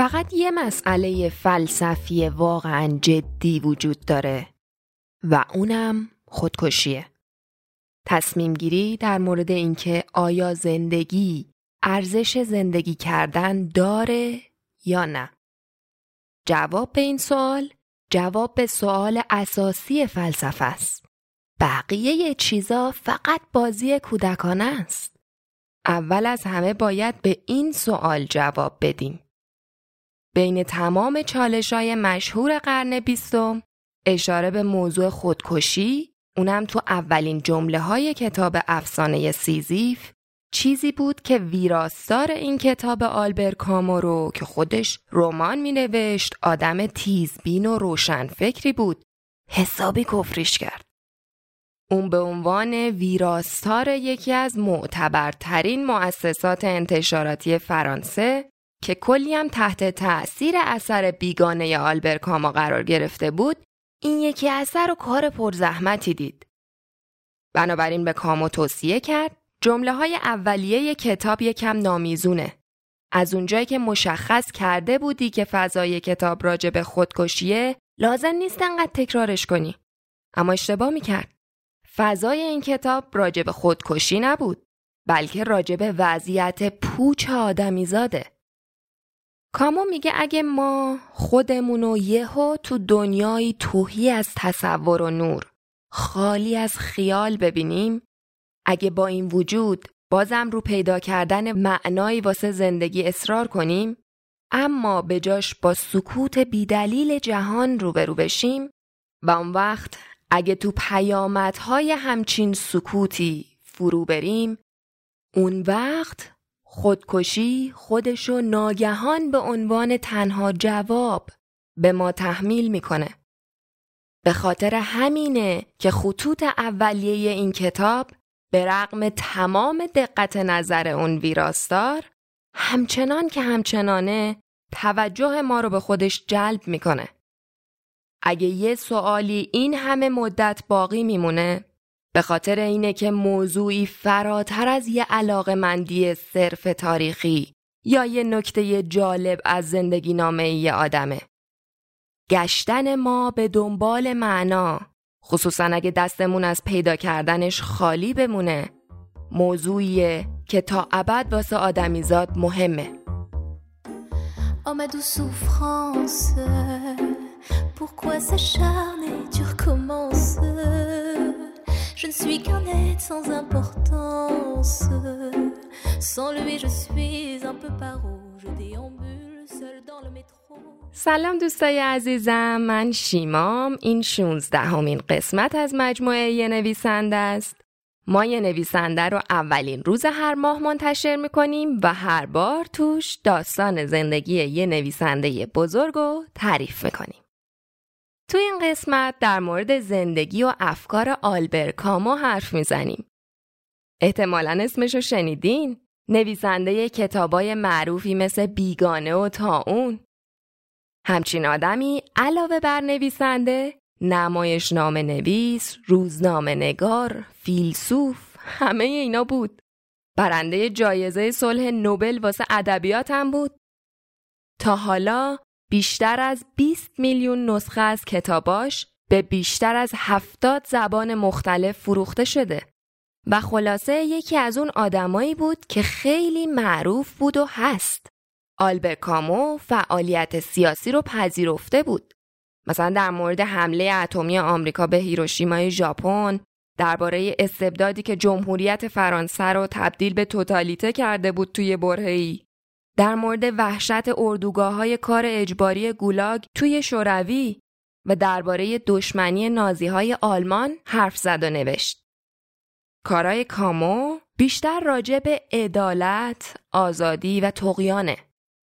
فقط یه مسئله فلسفی واقعا جدی وجود داره و اونم خودکشیه. تصمیم گیری در مورد اینکه آیا زندگی ارزش زندگی کردن داره یا نه؟ جواب به این سوال جواب به سوال اساسی فلسفه است. بقیه چیزا فقط بازی کودکانه است. اول از همه باید به این سوال جواب بدیم. بین تمام چالش های مشهور قرن بیستم اشاره به موضوع خودکشی اونم تو اولین جمله های کتاب افسانه سیزیف چیزی بود که ویراستار این کتاب آلبر کامو رو که خودش رمان می نوشت آدم تیزبین و روشن فکری بود حسابی کفریش کرد. اون به عنوان ویراستار یکی از معتبرترین مؤسسات انتشاراتی فرانسه که کلی هم تحت تأثیر اثر بیگانه آلبر کامو قرار گرفته بود این یکی اثر و کار پرزحمتی دید. بنابراین به کامو توصیه کرد جمله های اولیه کتاب یکم نامیزونه. از اونجایی که مشخص کرده بودی که فضای کتاب راجع به خودکشیه لازم نیست انقدر تکرارش کنی. اما اشتباه می‌کرد. فضای این کتاب راجع به خودکشی نبود بلکه راجع به وضعیت پوچ آدمیزاده. کامو میگه اگه ما خودمونو یهو تو دنیای توهی از تصور و نور خالی از خیال ببینیم اگه با این وجود بازم رو پیدا کردن معنایی واسه زندگی اصرار کنیم اما به جاش با سکوت بیدلیل جهان روبرو بشیم و اون وقت اگه تو پیامدهای همچین سکوتی فرو بریم اون وقت خودکشی خودشو ناگهان به عنوان تنها جواب به ما تحمیل می‌کنه. به خاطر همینه که خطوط اولیه این کتاب به رغم تمام دقت نظر اون ویراستار همچنان که همچنانه توجه ما رو به خودش جلب می‌کنه. اگه یه سوالی این همه مدت باقی میمونه به خاطر اینه که موضوعی فراتر از یه علاقه مندی صرف تاریخی یا یه نکته جالب از زندگی نامه ای آدمه. گشتن ما به دنبال معنا خصوصا اگه دستمون از پیدا کردنش خالی بمونه موضوعیه که تا ابد واسه آدمیزاد مهمه. Ma douce souffrance, pourquoi s'acharner, tu recommences Je ne suis qu'un être sans importance. Sans lui, je suis un peu paro. Je déambule seul dans le métro. سلام دوستای عزیزم من شیمام این 16 همین قسمت از مجموعه یه نویسنده است ما یه نویسنده رو اولین روز هر ماه منتشر می‌کنیم و هر بار توش داستان زندگی یه نویسنده بزرگ رو تعریف می‌کنیم تو این قسمت در مورد زندگی و افکار آلبر کامو حرف می‌زنیم. احتمالا اسمشو شنیدین؟ نویسنده کتابای معروفی مثل بیگانه و تاون. همچین آدمی علاوه بر نویسنده نمایش نام نویس، روزنامه نگار، فیلسوف همه اینا بود. برنده جایزه صلح نوبل واسه ادبیات هم بود. تا حالا بیشتر از 20 میلیون نسخه از کتاباش به بیشتر از 70 زبان مختلف فروخته شده و خلاصه یکی از اون آدمایی بود که خیلی معروف بود و هست. آلبر کامو فعالیت سیاسی رو پذیرفته بود. مثلا در مورد حمله اتمی آمریکا به هیروشیمای ژاپن، درباره استبدادی که جمهوریت فرانسه رو تبدیل به توتالیته کرده بود توی برهه‌ای در مورد وحشت اردوگاه های کار اجباری گولاگ توی شوروی و درباره دشمنی نازی های آلمان حرف زد و نوشت. کارای کامو بیشتر راجع به عدالت، آزادی و تقیانه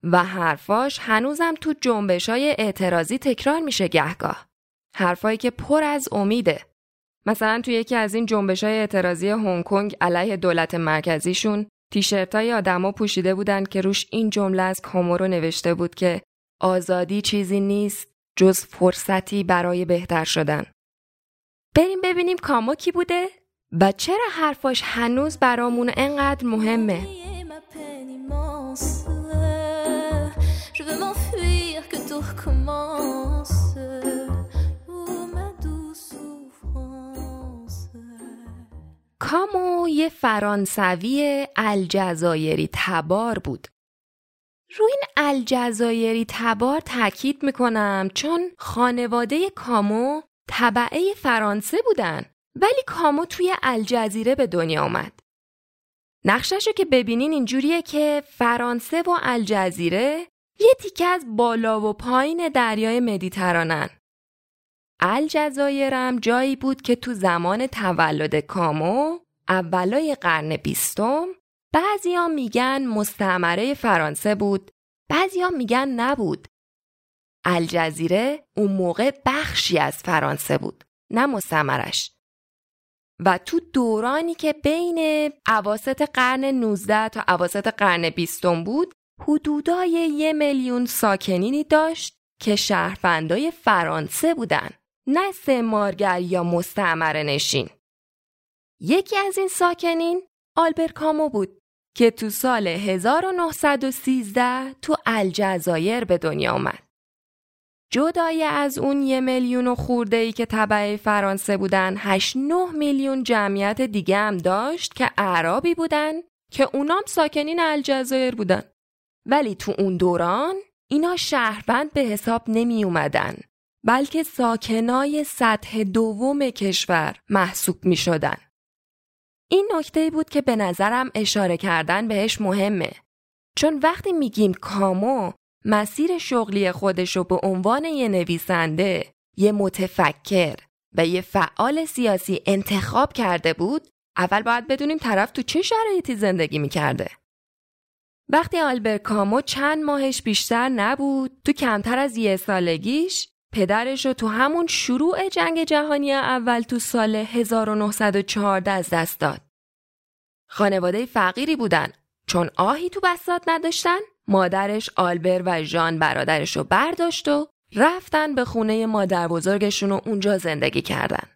و حرفاش هنوزم تو جنبش های اعتراضی تکرار میشه گهگاه. حرفایی که پر از امیده. مثلا تو یکی از این جنبش های اعتراضی هنگ کنگ علیه دولت مرکزیشون تیشرت های آدما پوشیده بودن که روش این جمله از کامورو نوشته بود که آزادی چیزی نیست جز فرصتی برای بهتر شدن. بریم ببینیم کامو کی بوده و چرا حرفاش هنوز برامون انقدر مهمه. کامو یه فرانسوی الجزایری تبار بود. روی این الجزایری تبار تاکید می‌کنم چون خانواده کامو طبعه فرانسه بودن ولی کامو توی الجزیره به دنیا آمد. نقشش رو که ببینین اینجوریه که فرانسه و الجزیره یه تیکه از بالا و پایین دریای مدیترانن. الجزایرم جایی بود که تو زمان تولد کامو اولای قرن بیستم بعضیا میگن مستعمره فرانسه بود بعضیا میگن نبود. الجزیره اون موقع بخشی از فرانسه بود نه مستعمرش و تو دورانی که بین عواست قرن 19 تا عواست قرن بیستم بود حدودای یه میلیون ساکنینی داشت که شهروندای فرانسه بودن. نه سمارگر یا مستعمره نشین یکی از این ساکنین آلبر کامو بود که تو سال 1913 تو الجزایر به دنیا آمد. جدای از اون یه میلیون و خورده ای که طبعه فرانسه بودن 8 9 میلیون جمعیت دیگه هم داشت که اعرابی بودن که اونام ساکنین الجزایر بودن. ولی تو اون دوران اینا شهروند به حساب نمی اومدن بلکه ساکنای سطح دوم کشور محسوب می شدن. این نکته بود که به نظرم اشاره کردن بهش مهمه. چون وقتی میگیم کامو مسیر شغلی خودش رو به عنوان یه نویسنده، یه متفکر و یه فعال سیاسی انتخاب کرده بود، اول باید بدونیم طرف تو چه شرایطی زندگی می‌کرده. وقتی آلبر کامو چند ماهش بیشتر نبود، تو کمتر از یه سالگیش پدرش رو تو همون شروع جنگ جهانی اول تو سال 1914 از دست داد. خانواده فقیری بودن چون آهی تو بسات نداشتن مادرش آلبر و ژان برادرش رو برداشت و رفتن به خونه مادر بزرگشون و اونجا زندگی کردن.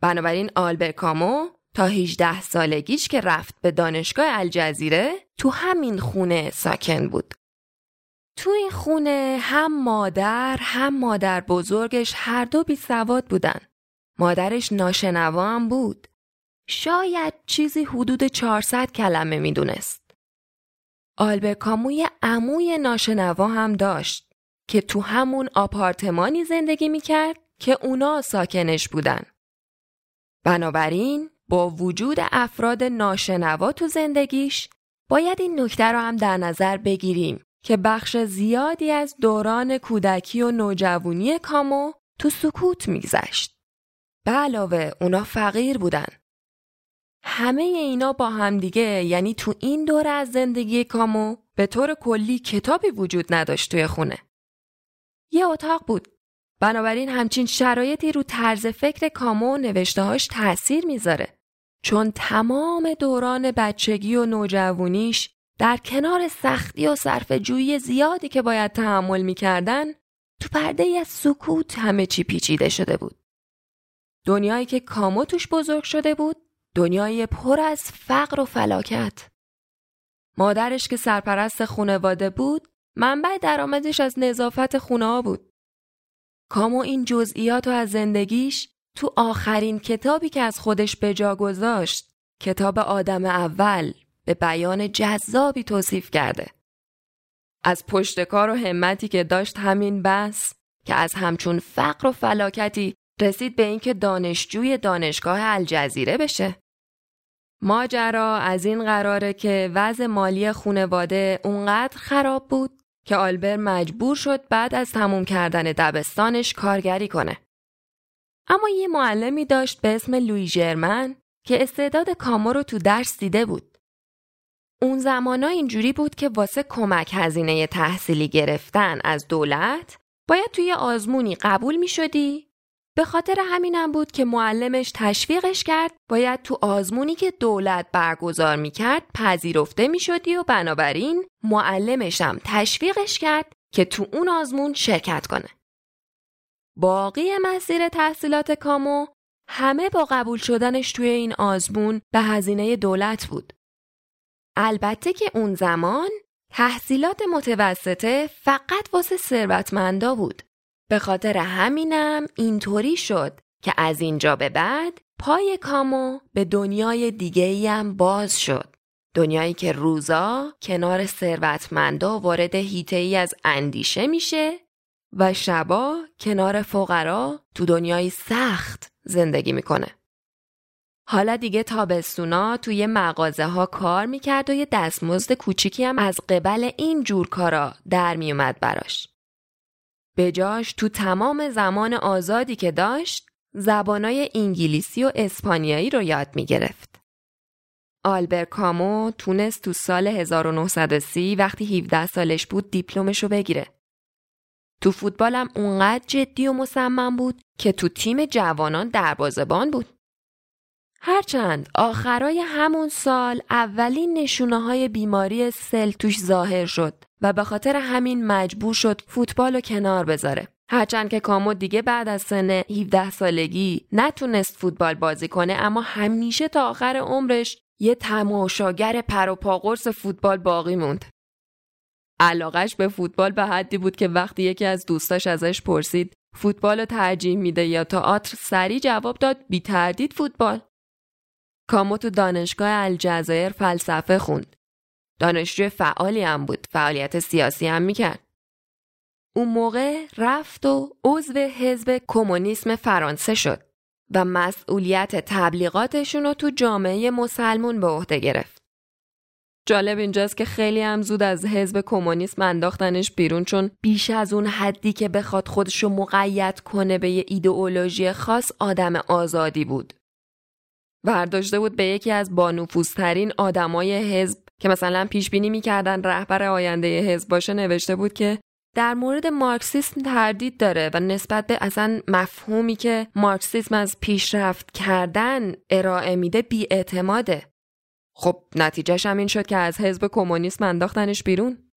بنابراین آلبر کامو تا 18 سالگیش که رفت به دانشگاه الجزیره تو همین خونه ساکن بود. تو این خونه هم مادر هم مادر بزرگش هر دو بی سواد بودن. مادرش ناشنوا هم بود. شاید چیزی حدود 400 کلمه می‌دونست. آلبر کاموی عموی ناشنوا هم داشت که تو همون آپارتمانی زندگی می‌کرد که اونا ساکنش بودن. بنابراین با وجود افراد ناشنوا تو زندگیش باید این نکته رو هم در نظر بگیریم که بخش زیادی از دوران کودکی و نوجوانی کامو تو سکوت میگذشت. به علاوه اونا فقیر بودن. همه اینا با همدیگه یعنی تو این دوره از زندگی کامو به طور کلی کتابی وجود نداشت توی خونه. یه اتاق بود. بنابراین همچین شرایطی رو طرز فکر کامو و نوشتهاش تأثیر می‌ذاره. چون تمام دوران بچگی و نوجوانیش در کنار سختی و صرف جویی زیادی که باید تحمل می‌کردن تو پرده از سکوت همه چی پیچیده شده بود. دنیایی که کامو توش بزرگ شده بود دنیای پر از فقر و فلاکت. مادرش که سرپرست خونواده بود منبع درآمدش از نظافت خونه ها بود. کامو این جزئیات و از زندگیش تو آخرین کتابی که از خودش به جا گذاشت کتاب آدم اول به بیان جذابی توصیف کرده. از پشتکار و همتی که داشت همین بس که از همچون فقر و فلاکتی رسید به اینکه دانشجوی دانشگاه الجزیره بشه. ماجرا از این قراره که وضع مالی خونواده اونقدر خراب بود که آلبر مجبور شد بعد از تموم کردن دبستانش کارگری کنه. اما یه معلمی داشت به اسم لوی جرمن که استعداد کامو رو تو درس دیده بود. اون زمانا اینجوری بود که واسه کمک هزینه تحصیلی گرفتن از دولت باید توی آزمونی قبول می شدی به خاطر همینم بود که معلمش تشویقش کرد باید تو آزمونی که دولت برگزار می‌کرد پذیرفته می‌شدی و بنابراین معلمشم تشویقش کرد که تو اون آزمون شرکت کنه. باقی مسیر تحصیلات کامو همه با قبول شدنش توی این آزمون به هزینه دولت بود. البته که اون زمان تحصیلات متوسطه فقط واسه ثروتمندا بود. به خاطر همینم اینطوری شد که از اینجا به بعد پای کامو به دنیای دیگه هم باز شد. دنیایی که روزا کنار ثروتمندا وارد هیته ای از اندیشه میشه و شبا کنار فقرا تو دنیای سخت زندگی می‌کنه. حالا دیگه تابستونا توی مغازه ها کار می‌کرد و یه دستمزد کوچیکی هم از قبل این جور کارا در میومد براش. بجاش تو تمام زمان آزادی که داشت زبانای انگلیسی و اسپانیایی رو یاد می‌گرفت. آلبر کامو تونست تو سال 1930 وقتی 17 سالش بود دیپلمش رو بگیره. تو فوتبالم اونقدر جدی و مصمم بود که تو تیم جوانان دروازه‌بان بود. هرچند آخرای همون سال اولین نشونه های بیماری سل توش ظاهر شد و به خاطر همین مجبور شد فوتبال رو کنار بذاره. هرچند که کامو دیگه بعد از سن 17 سالگی نتونست فوتبال بازی کنه اما همیشه تا آخر عمرش یه تماشاگر پر و پاقرس فوتبال باقی موند. علاقش به فوتبال به حدی بود که وقتی یکی از دوستاش ازش پرسید فوتبال رو ترجیح میده یا تئاتر سری جواب داد بی تردید فوتبال. کامو تو دانشگاه الجزایر فلسفه خوند. دانشجوی فعالی هم بود. فعالیت سیاسی هم می‌کرد. اون موقع رفت و عضو حزب کمونیسم فرانسه شد و مسئولیت تبلیغاتشون رو تو جامعه مسلمون به عهده گرفت. جالب اینجاست که خیلی هم زود از حزب کمونیسم انداختنش بیرون چون بیش از اون حدی که بخواد خودشو مقید کنه به یه ایدئولوژی خاص آدم آزادی بود. ورداشته بود به یکی از بانوفوزترین آدمای حزب که مثلا پیش بینی می‌کردن رهبر آینده حزب باشه نوشته بود که در مورد مارکسیسم تردید داره و نسبت به اصلا مفهومی که مارکسیسم از پیشرفت کردن ارائه میده بیاعتماده. خب نتیجهش هم این شد که از حزب کمونیسم انداختنش بیرون.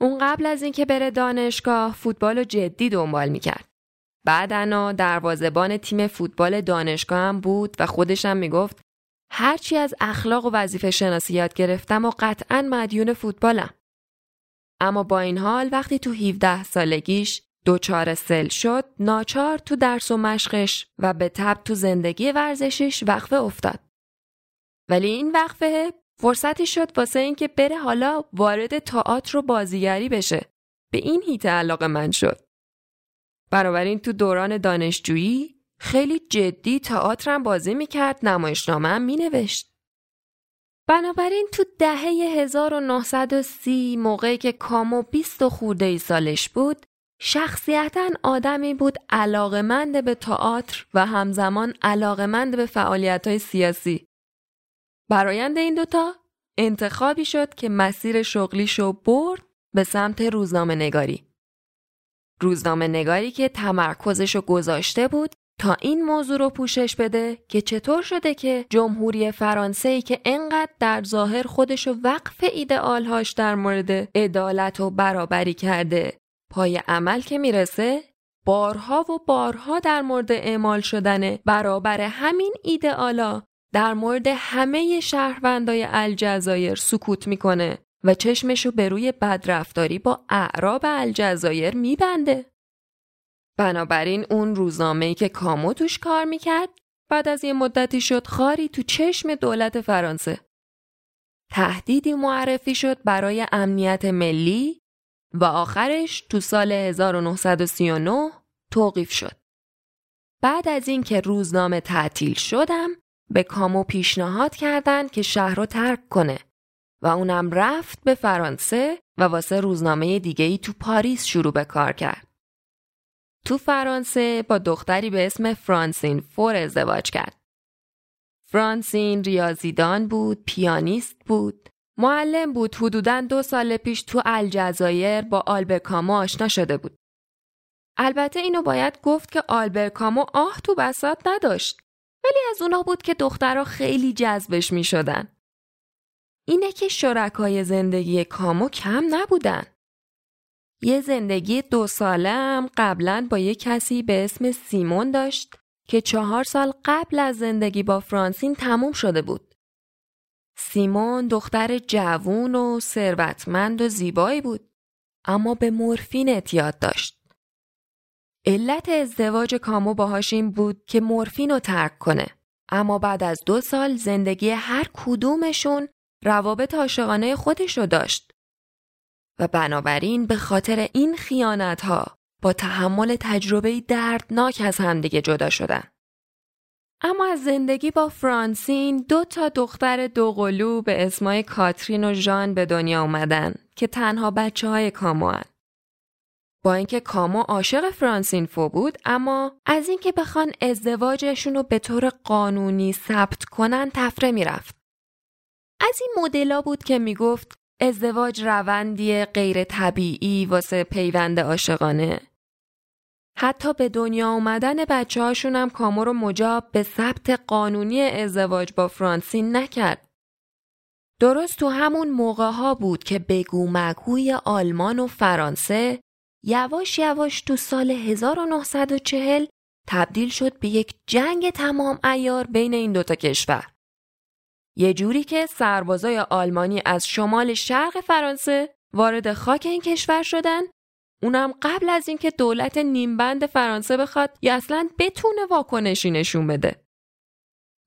اون قبل از اینکه بره دانشگاه فوتبال رو جدی دنبال می‌کرد. بعدنا دروازبان تیم فوتبال دانشگاه هم بود و خودش هم می‌گفت هرچی از اخلاق و وظیفه شناسی یاد گرفتم و قطعا مدیون فوتبالم. اما با این حال وقتی تو 17 سالگیش دوچار سل شد ناچار تو درس و مشقش و به تب تو زندگی ورزشش وقفه افتاد. ولی این وقفه فرصتی شد واسه اینکه بره حالا وارد تئاتر و بازیگری بشه. به این هیت علاقه من شد. بنابراین تو دوران دانشجویی خیلی جدی تئاترم بازی می‌کرد نمایشنامه هم مینوشت. بنابراین تو دهه 1930 موقعی که کامو 20 خورده ای سالش بود شخصیتا آدمی بود علاقمند به تئاتر و همزمان علاقمند به فعالیت های سیاسی. برایند این دوتا انتخابی شد که مسیر شغلیشو برد به سمت روزنامه نگاری. روزنامه نگاری که تمرکزشو گذاشته بود تا این موضوع رو پوشش بده که چطور شده که جمهوری فرانسه ای که انقدر در ظاهر خودشو وقف ایدئالهاش در مورد عدالت و برابری کرده پای عمل که می‌رسه بارها و بارها در مورد اعمال شدن برابر همین ایدئالا در مورد همه شهروندای الجزایر سکوت می‌کنه. و چشمشو به روی بدرفتاری با اعراب الجزایر میبنده. بنابراین اون روزنامه‌ای که کامو توش کار می‌کرد بعد از یه مدتی شد خاری تو چشم دولت فرانسه. تهدیدی معرفی شد برای امنیت ملی و آخرش تو سال 1939 توقیف شد. بعد از اینکه روزنامه تعطیل شدم به کامو پیشنهاد کردند که شهر رو ترک کنه و اونم رفت به فرانسه و واسه روزنامه دیگه ای تو پاریس شروع به کار کرد. تو فرانسه با دختری به اسم فرانسین فور ازدواج کرد. فرانسین ریاضیدان بود، پیانیست بود، معلم بود حدوداً دو سال پیش تو الجزایر با آلبر کامو آشنا شده بود. البته اینو باید گفت که آلبر کامو آه تو بسات نداشت. ولی از اونا بود که دخترها خیلی جذبش می شدن. اینه که شرکای زندگی کامو کم نبودن. یه زندگی دو ساله هم قبلا با یه کسی به اسم سیمون داشت که چهار سال قبل از زندگی با فرانسین تموم شده بود. سیمون دختر جوون و ثروتمند و زیبایی بود اما به مورفین اعتیاد داشت. علت ازدواج کامو باهاش این بود که مورفین رو ترک کنه اما بعد از دو سال زندگی هر کدومشون روابط عاشقانه خودش رو داشت. و بنابراین به خاطر این خیانت ها با تحمل تجربه دردناک از همدیگه جدا شدن. اما از زندگی با فرانسین دو تا دختر دوقلو به اسمای کاترین و ژان به دنیا اومدن که تنها بچه های کامو هن. با اینکه کامو عاشق فرانسین فو بود اما از اینکه بخوان ازدواجشون رو به طور قانونی ثبت کنن تفره می‌رفت. از این مدلا بود که می‌گفت ازدواج روندی غیر طبیعی واسه پیوند عاشقانه حتی به دنیا آمدن بچه هاشون هم کامو رو مجاب به ثبت قانونی ازدواج با فرانسین نکرد. درست تو همون موقع ها بود که بگو مگوی آلمان و فرانسه یواش یواش تو سال 1940 تبدیل شد به یک جنگ تمام ایار بین این دوتا کشور. یه جوری که سربازای آلمانی از شمال شرق فرانسه وارد خاک این کشور شدن اونم قبل از اینکه دولت نیمبند فرانسه بخواد یا اصلا بتونه واکنشی نشون بده.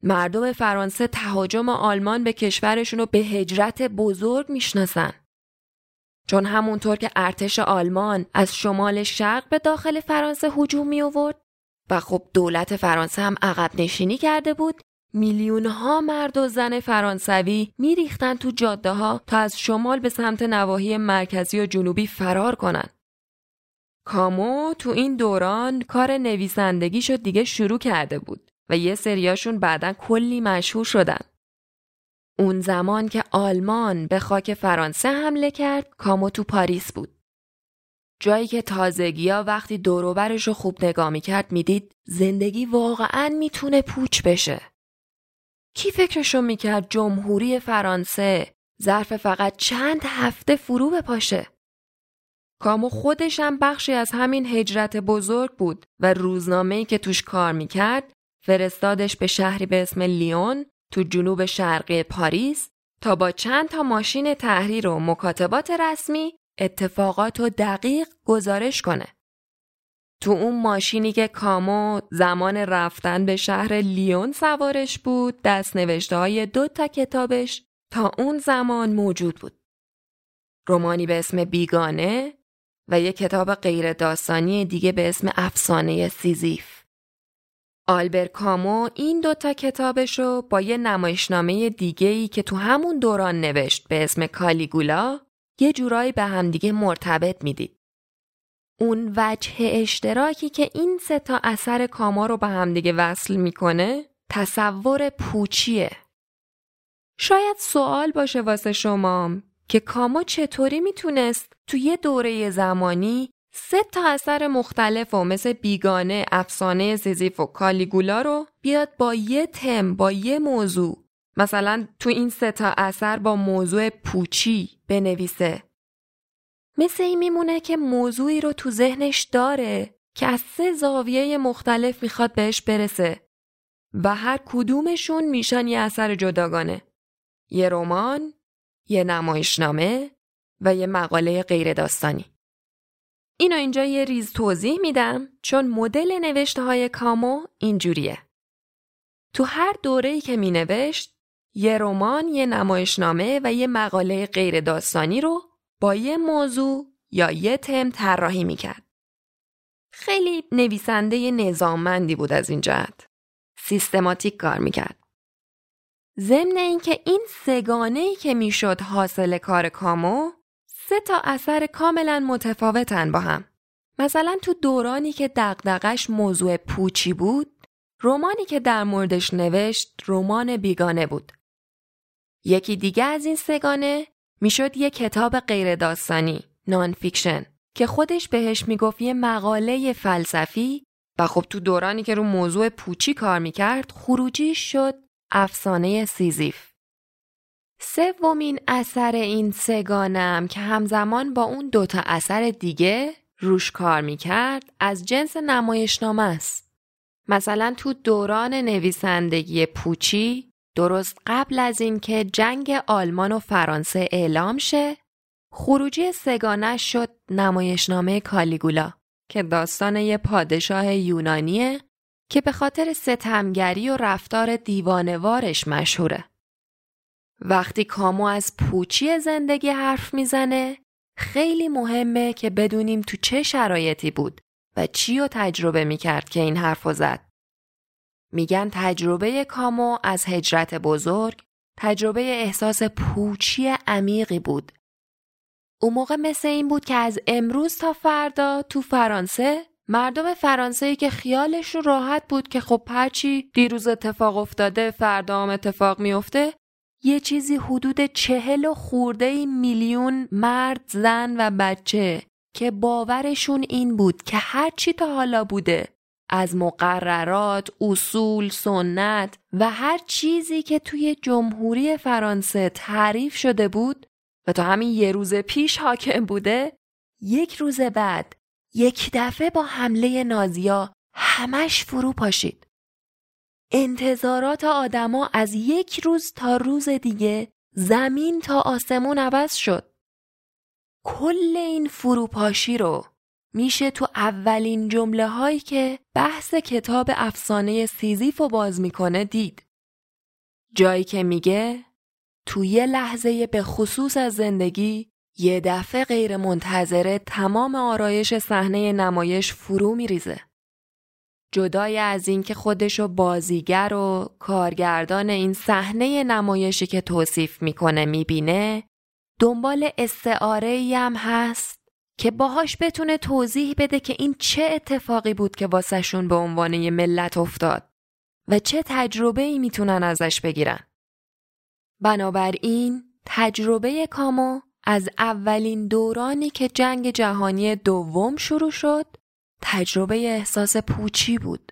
مردم فرانسه تهاجم آلمان به کشورشون رو به هجرت بزرگ می‌شناسن. چون همونطور که ارتش آلمان از شمال شرق به داخل فرانسه هجوم می آورد و خب دولت فرانسه هم عقب نشینی کرده بود میلیون ها مرد و زن فرانسوی میریختن تو جاده ها تا از شمال به سمت نواحی مرکزی و جنوبی فرار کنن. کامو تو این دوران کار نویسندگیشو دیگه شروع کرده بود و یه سریاشون بعدا کلی مشهور شدن. اون زمان که آلمان به خاک فرانسه حمله کرد کامو تو پاریس بود. جایی که تازگیا وقتی دوروبرش رو خوب نگاه می‌کرد می‌دید زندگی واقعا می‌تونه پوچ بشه. کی فکرشو می‌کرد جمهوری فرانسه ظرف فقط چند هفته فرو بپاشه؟ کامو خودش هم بخشی از همین هجرت بزرگ بود و روزنامه‌ای که توش کار می‌کرد فرستادش به شهری به اسم لیون تو جنوب شرقی پاریس تا با چند تا ماشین تحریر و مکاتبات رسمی اتفاقات و دقیق گزارش کنه. تو اون ماشینی که کامو زمان رفتن به شهر لیون سوارش بود دست نوشته های دو تا کتابش تا اون زمان موجود بود. رومانی به اسم بیگانه و یک کتاب غیر داستانی دیگه به اسم افسانه سیزیف. آلبر کامو این دوتا کتابش رو با یه نمایشنامه دیگه ای که تو همون دوران نوشت به اسم کالیگولا یه جورایی به همدیگه مرتبط می‌دید. اون وجه اشتراکی که این سه تا اثر کاما رو به همدیگه وصل می‌کنه تصور پوچیه. شاید سوال باشه واسه شما که کاما چطوری می‌تونست تو یه دوره زمانی سه تا اثر مختلف و مثل بیگانه، افسانه سیزیف و کالیگولا رو بیاد با یه تم با یه موضوع مثلا تو این سه تا اثر با موضوع پوچی بنویسه مثل این میمونه که موضوعی رو تو ذهنش داره که از سه زاویه مختلف می‌خواد بهش برسه و هر کدومشون میشن یه اثر جداگانه یه رمان، یه نمایشنامه و یه مقاله غیر داستانی. اینو اینجا یه ریز توضیح میدم چون مدل نوشته های کامو اینجوریه. تو هر دوره‌ای که می نوشت یه رمان، یه نمایشنامه و یه مقاله غیر داستانی رو با یه موضوع یا یه تم طراحی می‌کرد. خیلی نویسنده نظاممندی بود از این جهت. سیستماتیک کار می‌کرد. ضمن اینکه این سگانه ای که می‌شد حاصل کار کامو سه تا اثر کاملا متفاوتن با هم. مثلا تو دورانی که دقدقش موضوع پوچی بود، رمانی که در موردش نوشت رمان بیگانه بود. یکی دیگه از این سه‌گانه می‌شد یه کتاب غیر داستانی non-fiction که خودش بهش می‌گفت یه مقاله فلسفی و خب تو دورانی که رو موضوع پوچی کار می‌کرد خروجی شد افسانه سیزیف. سومین اثر این سه‌گانم که همزمان با اون دوتا اثر دیگه روش کار می‌کرد از جنس نمایشنامه است. مثلا تو دوران نویسندگی پوچی درست قبل از اینکه جنگ آلمان و فرانسه اعلام شه خروجی سگانه شد نمایشنامه کالیگولا که داستان یه پادشاه یونانیه که به خاطر ستمگری و رفتار دیوانوارش مشهوره. وقتی کامو از پوچی زندگی حرف می‌زنه خیلی مهمه که بدونیم تو چه شرایطی بود و چی رو تجربه می‌کرد که این حرف زد. میگن تجربه کامو از هجرت بزرگ تجربه احساس پوچی عمیقی بود. اون موقع مثل این بود که از امروز تا فردا تو فرانسه مردم فرانسه که خیالشون راحت بود که خب هرچی دیروز اتفاق افتاده فردا هم اتفاق میفته یه چیزی حدود چهل و خورده میلیون مرد زن و بچه که باورشون این بود که هرچی تا حالا بوده از مقررات، اصول، سنت و هر چیزی که توی جمهوری فرانسه تعریف شده بود و تا همین یه روز پیش حاکم بوده یک روز بعد یک دفعه با حمله نازیا همش فرو پاشید. انتظارات آدما از یک روز تا روز دیگه زمین تا آسمون عوض شد. کل این فروپاشی رو میشه تو اولین جمله هایی که بحث کتاب افسانه سیزیف رو باز می‌کنه دید. جایی که میگه تو یه لحظه به خصوص از زندگی یه دفعه غیر منتظره تمام آرایش صحنه نمایش فرو میریزه. جدای از اینکه خودشو بازیگر و کارگردان این صحنه نمایشی که توصیف می‌کنه می‌بینه دنبال استعاره هم هست که باهاش بتونه توضیح بده که این چه اتفاقی بود که واسهشون به عنوان یه ملت افتاد و چه تجربه ای می‌تونن ازش بگیرن. بنابراین تجربه کامو از اولین دورانی که جنگ جهانی دوم شروع شد تجربه احساس پوچی بود.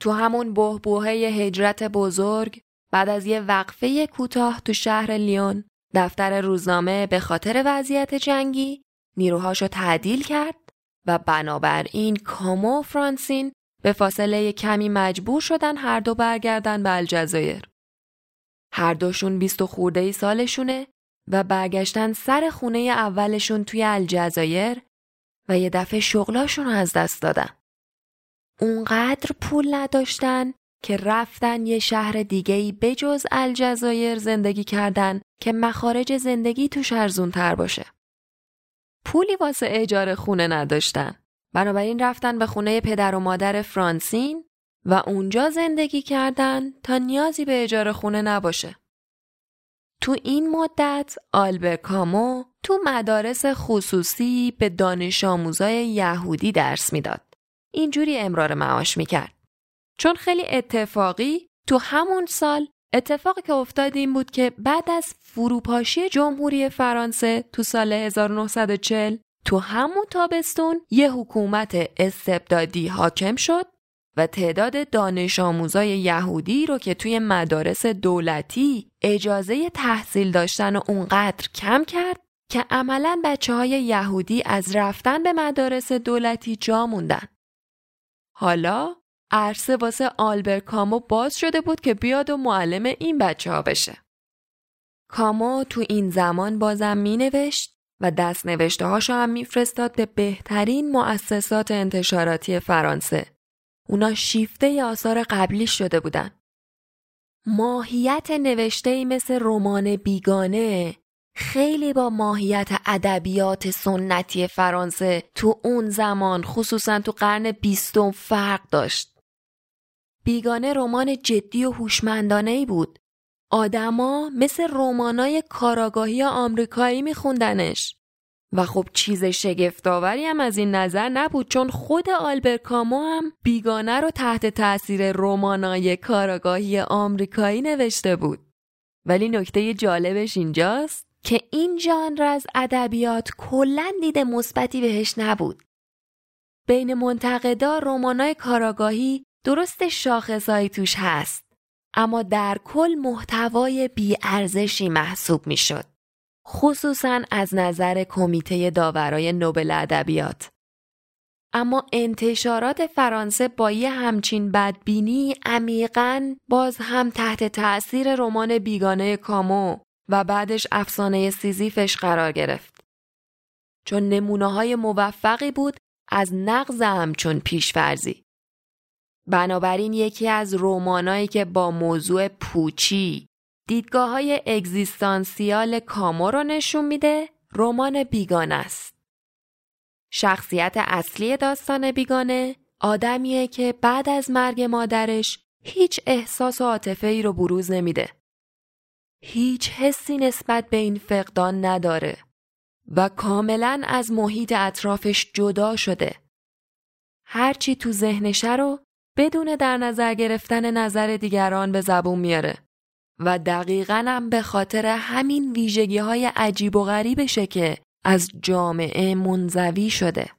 تو همون بهبوهه هجرت بزرگ بعد از یه وقفه کوتاه تو شهر لیون دفتر روزنامه به خاطر وضعیت جنگی نیروهاشو تعدیل کرد و بنابراین کامو و فرانسین به فاصله کمی مجبور شدن هر دو برگردن به الجزایر. هر دوشون بیست و خورده ای سالشونه و برگشتن سر خونه اولشون توی الجزایر و یه دفعه شغلاشون رو از دست دادن. اونقدر پول نداشتن که رفتن یه شهر دیگه ای بجز الجزایر زندگی کردن که مخارج زندگی توش ارزون تر باشه. پولی واسه اجاره خونه نداشتن. بنابراین رفتن به خونه پدر و مادر فرانسین و اونجا زندگی کردن تا نیازی به اجاره خونه نباشه. تو این مدت آلبر کامو تو مدارس خصوصی به دانش آموزای یهودی درس می‌داد. اینجوری امرار معاش می‌کرد. چون خیلی اتفاقی تو همون سال اتفاقی که افتاد این بود که بعد از فروپاشی جمهوری فرانسه تو سال 1940 تو همون تابستون یه حکومت استبدادی حاکم شد و تعداد دانش آموزای یهودی رو که توی مدارس دولتی اجازه تحصیل داشتن و اونقدر کم کرد که عملا بچه های یهودی از رفتن به مدارس دولتی جا موندن. حالا عرصه واسه آلبر کامو باز شده بود که بیاد و معلم این بچه ها بشه. کامو تو این زمان بازم می نوشت و دست نوشته هاشو هم میفرستاد به بهترین مؤسسات انتشاراتی فرانسه. اونا شیفته آثار قبلی شده بودن. ماهیت نوشته مثل رمان بیگانه خیلی با ماهیت ادبیات سنتی فرانسه تو اون زمان خصوصا تو قرن بیستم فرق داشت. بیگانه رمان جدی و هوشمندانه ای بود. آدما مثل رمانای کاراگاهی آمریکایی میخوندنش. و خب چیز شگفتآوری هم از این نظر نبود چون خود آلبر کامو هم بیگانه رو تحت تاثیر رمانای کاراگاهی آمریکایی نوشته بود. ولی نکته جالبش اینجاست که این ژانر از ادبیات کلا دید مثبتی بهش نبود. بین منتقدا رمانای کاراگاهی درست شاخصایی توش هست اما در کل محتوای بیارزشی محسوب می‌شد. خصوصا از نظر کمیته داورای نوبل ادبیات. اما انتشارات فرانسه با یه همچین بدبینی عمیقا باز هم تحت تأثیر رمان بیگانه کامو و بعدش افسانه سیزیفش قرار گرفت. چون نمونه های موفقی بود از نقض همچون پیشفرزی. بنابراین یکی از رومانایی که با موضوع پوچی دیدگاه های اگزیستانسیال کامو رو نشون میده رمان بیگانه است. شخصیت اصلی داستان بیگانه آدمیه که بعد از مرگ مادرش هیچ احساس و عاطفه ای رو بروز نمیده. هیچ حسی نسبت به این فقدان نداره و کاملا از محیط اطرافش جدا شده. هرچی تو ذهنشه رو بدون در نظر گرفتن نظر دیگران به زبون میاره و دقیقا هم به خاطر همین ویژگی های عجیب و غریبشه که از جامعه منزوی شده.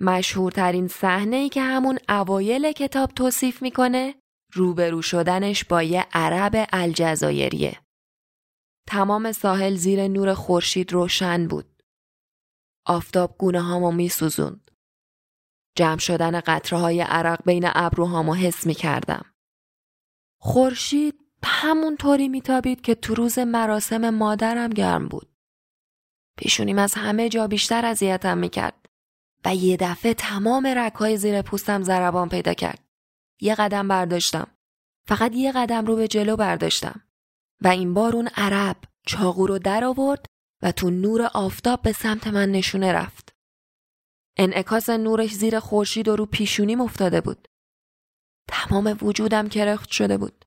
مشهورترین صحنه ای که همون اوایل کتاب توصیف می‌کنه روبرو شدنش با یه عرب الجزایریه. تمام ساحل زیر نور خورشید روشن بود. آفتاب گونه هامو می. جمع شدن قطره های عرق بین ابروهامو حس می کردم. خورشید همونطوری میتابید که تو روز مراسم مادرم گرم بود. پیشونیم از همه جا بیشتر اذیتم می‌کرد و یه دفعه تمام رکهای زیر پوستم ضربان پیدا کرد. یه قدم برداشتم. فقط یه قدم رو به جلو برداشتم. و این بار اون عرب چاقو رو در آورد و تو نور آفتاب به سمت من نشونه رفت. انعکاس نورش زیر خورشید و رو پیشونیم افتاده بود. تمام وجودم کرخت شده بود.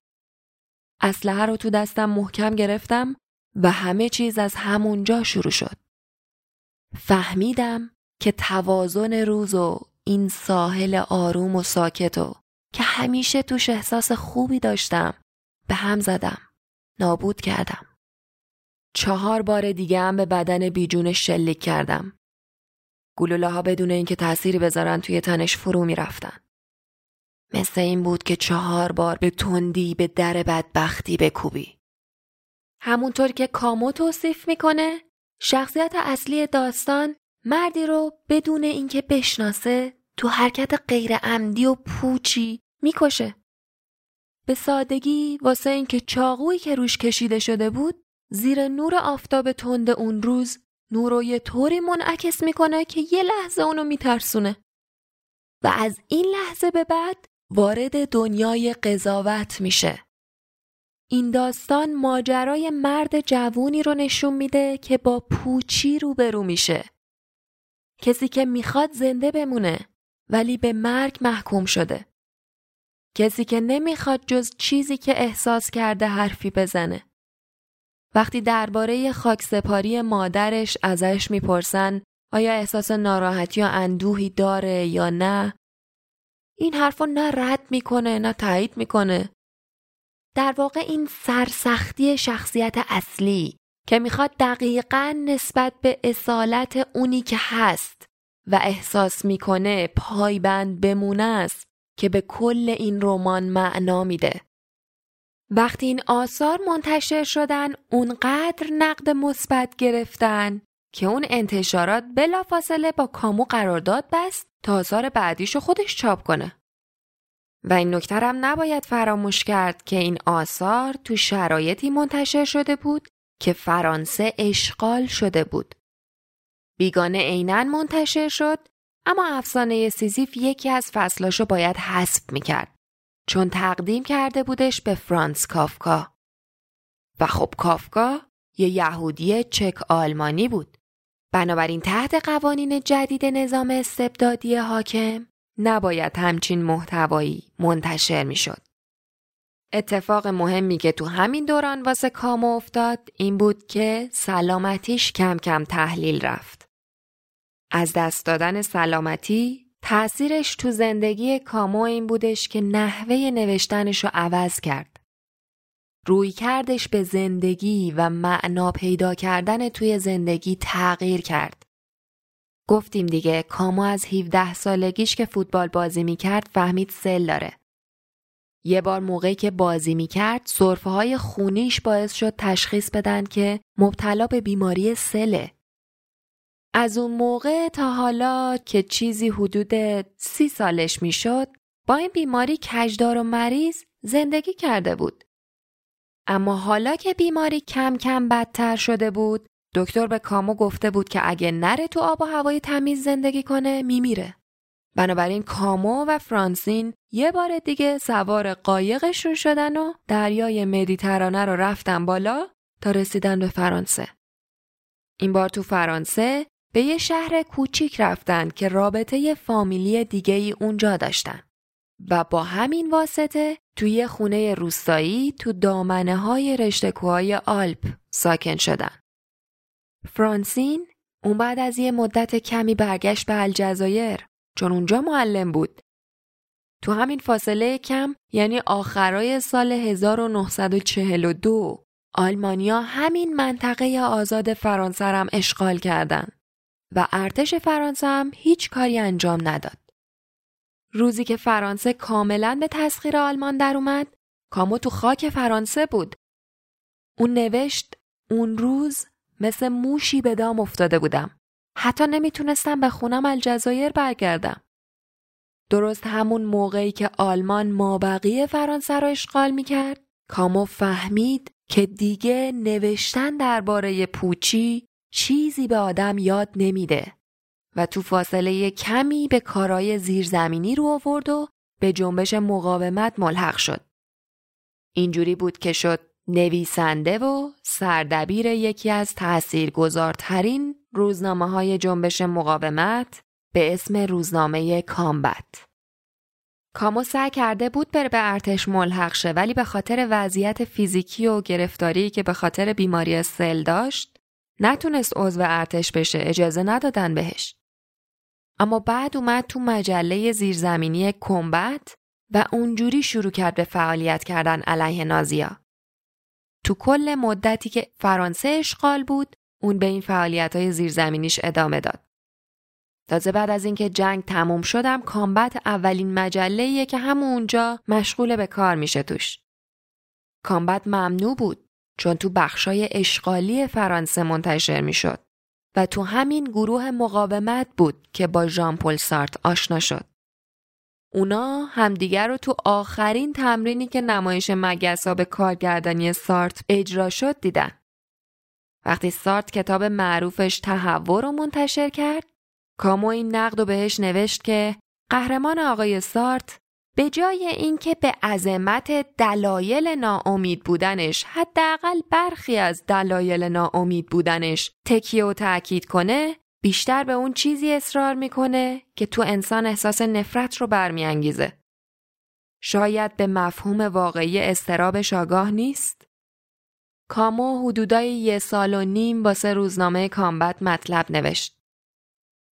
اسلحه رو تو دستم محکم گرفتم و همه چیز از همونجا شروع شد. فهمیدم که توازن روز و این ساحل آروم و ساکت و که همیشه توش احساس خوبی داشتم به هم زدم. نابود کردم. چهار بار دیگه هم به بدن بیجون شلیک کردم. گلوله ها بدون اینکه تأثیری بذارن توی تنش فرو می رفتن. مثل این بود که چهار بار به تندی به در بدبختی بکوبی. همونطور که کامو توصیف می‌کنه شخصیت اصلی داستان مردی رو بدون اینکه بشناسه تو حرکت غیر عمدی و پوچی می‌کشه. به سادگی واسه اینکه چاقویی که روش کشیده شده بود زیر نور آفتاب تند اون روز نور رو یه طوری منعکس می‌کنه که یه لحظه اونو میترسونه. و از این لحظه به بعد وارد دنیای قضاوت میشه. این داستان ماجرای مرد جوونی رو نشون میده که با پوچی روبرو میشه. کسی که می‌خواد زنده بمونه ولی به مرگ محکوم شده. کسی که نمی‌خواد جز چیزی که احساس کرده حرفی بزنه. وقتی درباره خاکسپاری مادرش ازش می‌پرسن آیا احساس ناراحتی یا اندوهی داره یا نه این حرفو نه رد می‌کنه نه تایید می‌کنه در واقع این سرسختی شخصیت اصلی که می‌خواد دقیقا نسبت به اصالت اونی که هست و احساس می‌کنه پایبند بمونه است که به کل این رمان معنا میده. وقتی این آثار منتشر شدن اونقدر نقد مثبت گرفتن که اون انتشارات بلافاصله با کامو قرارداد بست تا آثار بعدیشو خودش چاپ کنه. و این نکته هم نباید فراموش کرد که این آثار تو شرایطی منتشر شده بود که فرانسه اشغال شده بود. بیگانه عینا منتشر شد اما افسانه سیزیف یکی از فصلاشو باید حذف می‌کرد چون تقدیم کرده بودش به فرانس کافکا. و خب کافکا یه یهودی چک آلمانی بود. بنابراین تحت قوانین جدید نظام استبدادی حاکم نباید همچین محتوایی منتشر می‌شد. اتفاق مهمی که تو همین دوران واسه کامو افتاد این بود که سلامتیش کم کم تحلیل رفت. از دست دادن سلامتی تأثیرش تو زندگی کامو این بودش که نحوه نوشتنش رو عوض کرد. روی کردش به زندگی و معنا پیدا کردن توی زندگی تغییر کرد. گفتیم دیگه کامو از 17 سالگیش که فوتبال بازی می‌کرد فهمید سل داره. یه بار موقعی که بازی می‌کرد صرفه های خونیش باعث شد تشخیص بدن که مبتلا به بیماری سله. از اون موقع تا حالا که چیزی حدود سی سالش می‌شد با این بیماری کجدار و مریض زندگی کرده بود. اما حالا که بیماری کم کم بدتر شده بود دکتر به کامو گفته بود که اگه نره تو آب و هوای تمیز زندگی کنه میمیره. بنابراین کامو و فرانسین یه بار دیگه سوار قایقشون شدن و دریای مدیترانه رو رفتن بالا تا رسیدن به فرانسه. این بار تو فرانسه به یه شهر کوچیک رفتن که رابطه فامیلی دیگه ای اونجا داشتن. و با همین واسطه توی خونه روستایی تو دامنه های رشتکوهای آلپ ساکن شدن. فرانسین اون بعد از یه مدت کمی برگشت به الجزایر چون اونجا معلم بود. تو همین فاصله کم یعنی آخرای سال 1942 آلمانیا همین منطقه آزاد فرانسه اشغال کردند و ارتش فرانسه هم هیچ کاری انجام نداد. روزی که فرانسه کاملا به تسخیر آلمان در اومد، کامو تو خاک فرانسه بود. اون نوشت اون روز مثل موشی به دام افتاده بودم. حتی نمی‌تونستم به خونم الجزایر برگردم. درست همون موقعی که آلمان مابقی فرانسه را اشغال می‌کرد، کامو فهمید که دیگه نوشتن درباره پوچی چیزی به آدم یاد نمیده و تو فاصله کمی به کارای زیرزمینی رو آورد و به جنبش مقاومت ملحق شد. اینجوری بود که شد نویسنده و سردبیر یکی از تأثیرگذارترین روزنامه های جنبش مقاومت به اسم روزنامه کامبت. کامو سعی کرده بود بره به ارتش ملحق شه ولی به خاطر وضعیت فیزیکی و گرفتاری که به خاطر بیماری سل داشت نتونست عضو ارتش بشه اجازه ندادن بهش. اما بعد اومد تو مجله زیرزمینی کمبت و اونجوری شروع کرد به فعالیت کردن علیه نازیا. تو کل مدتی که فرانسه اشغال بود اون به این فعالیت های زیرزمینیش ادامه داد. تازه بعد از اینکه جنگ تموم شدم کامبت اولین مجله که همونجا مشغول به کار میشه توش. کامبت ممنوع بود چون تو بخشای اشغالی فرانسه منتشر می‌شد و تو همین گروه مقاومت بود که با ژان پل سارت آشنا شد. اونا همدیگر رو تو آخرین تمرینی که نمایش مگسا به کارگردانی سارت اجرا شد دیدن. وقتی سارت کتاب معروفش تهوع رو منتشر کرد کامو این نقد و بهش نوشت که قهرمان آقای سارت به جای اینکه به عظمت دلایل ناامید بودنش حداقل برخی از دلایل ناامید بودنش تکیه و تأکید کنه بیشتر به اون چیزی اصرار می‌کنه که تو انسان احساس نفرت رو برمیانگیزه. شاید به مفهوم واقعی استرابش آگاه نیست؟ کامو حدودای یه سال و نیم واسه روزنامه کامبت مطلب نوشت.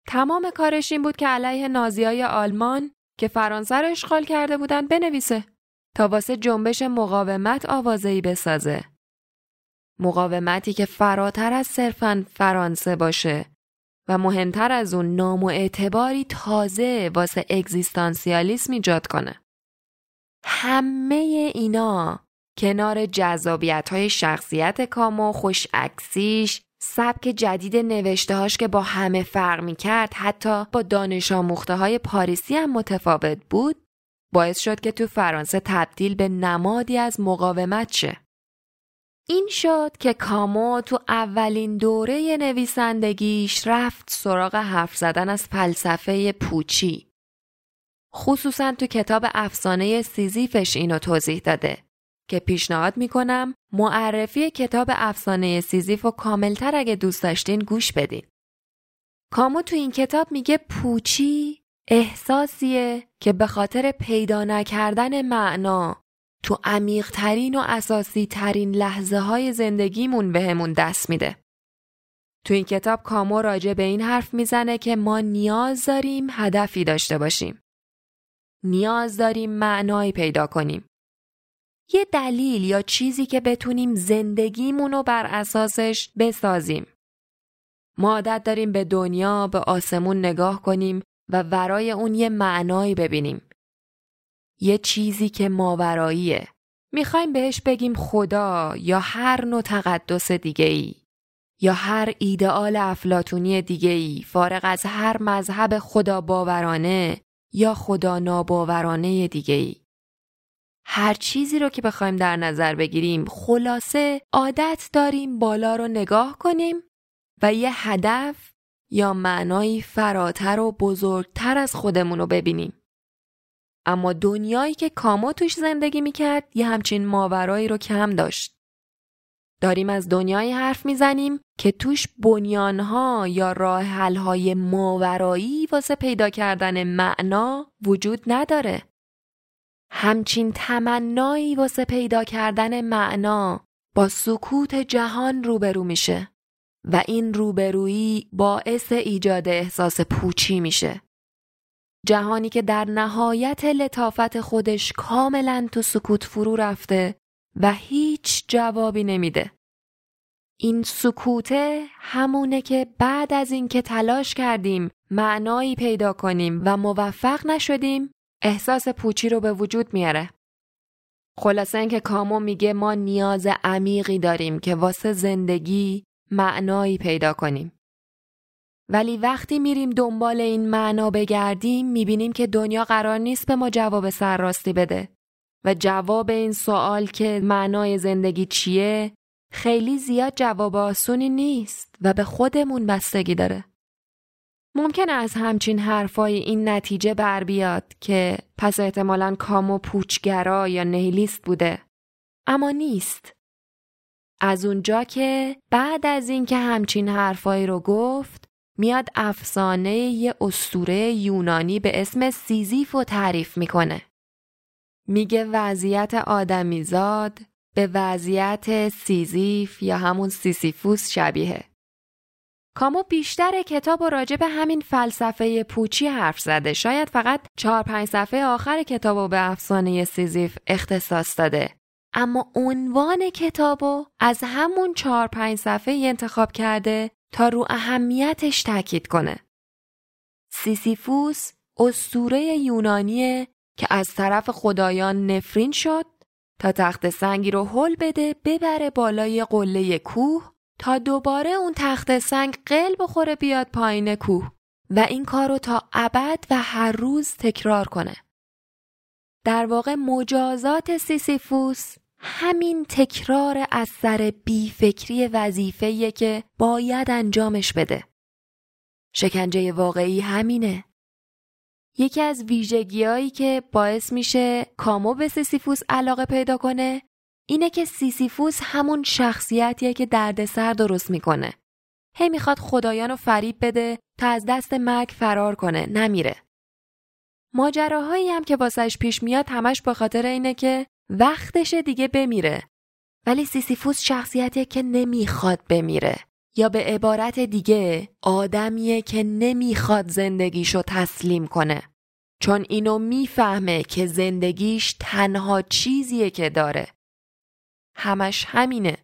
تمام کارش این بود که علیه نازیای آلمان که فرانسه رو اشغال کرده بودن بنویسه تا واسه جنبش مقاومت آوازهی بسازه. مقاومتی که فراتر از صرفا فرانسه باشه و مهمتر از اون نام و اعتباری تازه واسه اگزیستانسیالیسم ایجاد کنه. همه اینا کنار جذابیت های شخصیت کامو خوش عکسیش سبک جدید نوشتهاش که با همه فرق می کرد حتی با دانش آموخته های پاریسی هم متفاوت بود باعث شد که تو فرانسه تبدیل به نمادی از مقاومت شه. این شد که کامو تو اولین دوره نویسندگیش رفت سراغ حرف زدن از فلسفه پوچی. خصوصا تو کتاب افسانه سیزیفش اینو توضیح داده. که پیشنهاد می‌کنم معرفی کتاب افسانه سیزیف و کاملتر اگه دوست داشتین گوش بدین. کامو تو این کتاب میگه پوچی احساسیه که به خاطر پیدا نکردن معنا تو عمیقترین و اساسی ترین لحظه های زندگیمون بهمون دست میده. تو این کتاب کامو راجع به این حرف می‌زنه که ما نیاز داریم هدفی داشته باشیم. نیاز داریم معنایی پیدا کنیم. یه دلیل یا چیزی که بتونیم زندگیمون رو بر اساسش بسازیم. ما عادت داریم به دنیا به آسمون نگاه کنیم و ورای اون یه معنایی ببینیم. یه چیزی که ماوراییه. می‌خوایم بهش بگیم خدا یا هر نوع تقدس دیگه ای. یا هر ایدئال افلاتونی دیگه ای فارغ از هر مذهب خدا باورانه یا خدا ناباورانه دیگه ای. هر چیزی رو که بخوایم در نظر بگیریم خلاصه عادت داریم بالا رو نگاه کنیم و یه هدف یا معنایی فراتر و بزرگتر از خودمون رو ببینیم. اما دنیایی که کامو توش زندگی می‌کرد یه همچین ماورایی رو کم داشت. داریم از دنیایی حرف می‌زنیم که توش بنیانها یا راه حلهای ماورایی واسه پیدا کردن معنا وجود نداره. همچین تمنایی واسه پیدا کردن معنا با سکوت جهان روبرو میشه و این روبرویی باعث ایجاد احساس پوچی میشه. جهانی که در نهایت لطافت خودش کاملا تو سکوت فرو رفته و هیچ جوابی نمیده. این سکوته همونه که بعد از اینکه تلاش کردیم معنایی پیدا کنیم و موفق نشدیم احساس پوچی رو به وجود میاره. خلاصه اینکه کامو میگه ما نیاز عمیقی داریم که واسه زندگی معنایی پیدا کنیم. ولی وقتی میریم دنبال این معنا بگردیم می‌بینیم که دنیا قرار نیست به ما جواب سرراستی بده و جواب این سوال که معنای زندگی چیه خیلی زیاد جواب آسونی نیست و به خودمون بستگی داره. ممکنه از همچین حرفای این نتیجه بر بیاد که پس احتمالا کامو پوچگرا یا نیلیست بوده. اما نیست. از اونجا که بعد از اینکه همچین حرفایی رو گفت میاد افسانه یه اسطوره یونانی به اسم سیزیف رو تعریف می‌کنه. میگه وضعیت آدمیزاد به وضعیت سیزیف یا همون سیسیفوس شبیه. کامو بیشتر کتاب و راجع به همین فلسفه پوچی حرف زده. شاید فقط چهار پنج صفحه آخر کتاب و به افسانه سیزیف اختصاص داده. اما عنوان کتابو از همون چهار پنج صفحه انتخاب کرده تا رو اهمیتش تاکید کنه. سیسیفوس استوره یونانیه که از طرف خدایان نفرین شد تا تخت سنگی رو حل بده ببره بالای قله کوه تا دوباره اون تخت سنگ قل بخوره بیاد پایین کوه و این کار رو تا ابد و هر روز تکرار کنه. در واقع مجازات سیسیفوس همین تکرار از سر بیفکری وظیفه‌ایه که باید انجامش بده. شکنجه واقعی همینه. یکی از ویژگیهایی که باعث میشه کامو به سیسیفوس علاقه پیدا کنه اینه که سیسیفوس همون شخصیتیه که دردسر درست می‌کنه. هی می‌خواد خدایان رو فریب بده تا از دست مرگ فرار کنه نمیره. ماجراهایی هم که واسش پیش میاد همش به خاطر اینه که وقتش دیگه بمیره. ولی سیسیفوس شخصیتیه که نمی‌خواد بمیره. یا به عبارت دیگه آدمیه که نمی‌خواد زندگیشو تسلیم کنه. چون اینو می‌فهمه که زندگیش تنها چیزیه که داره. همش همینه.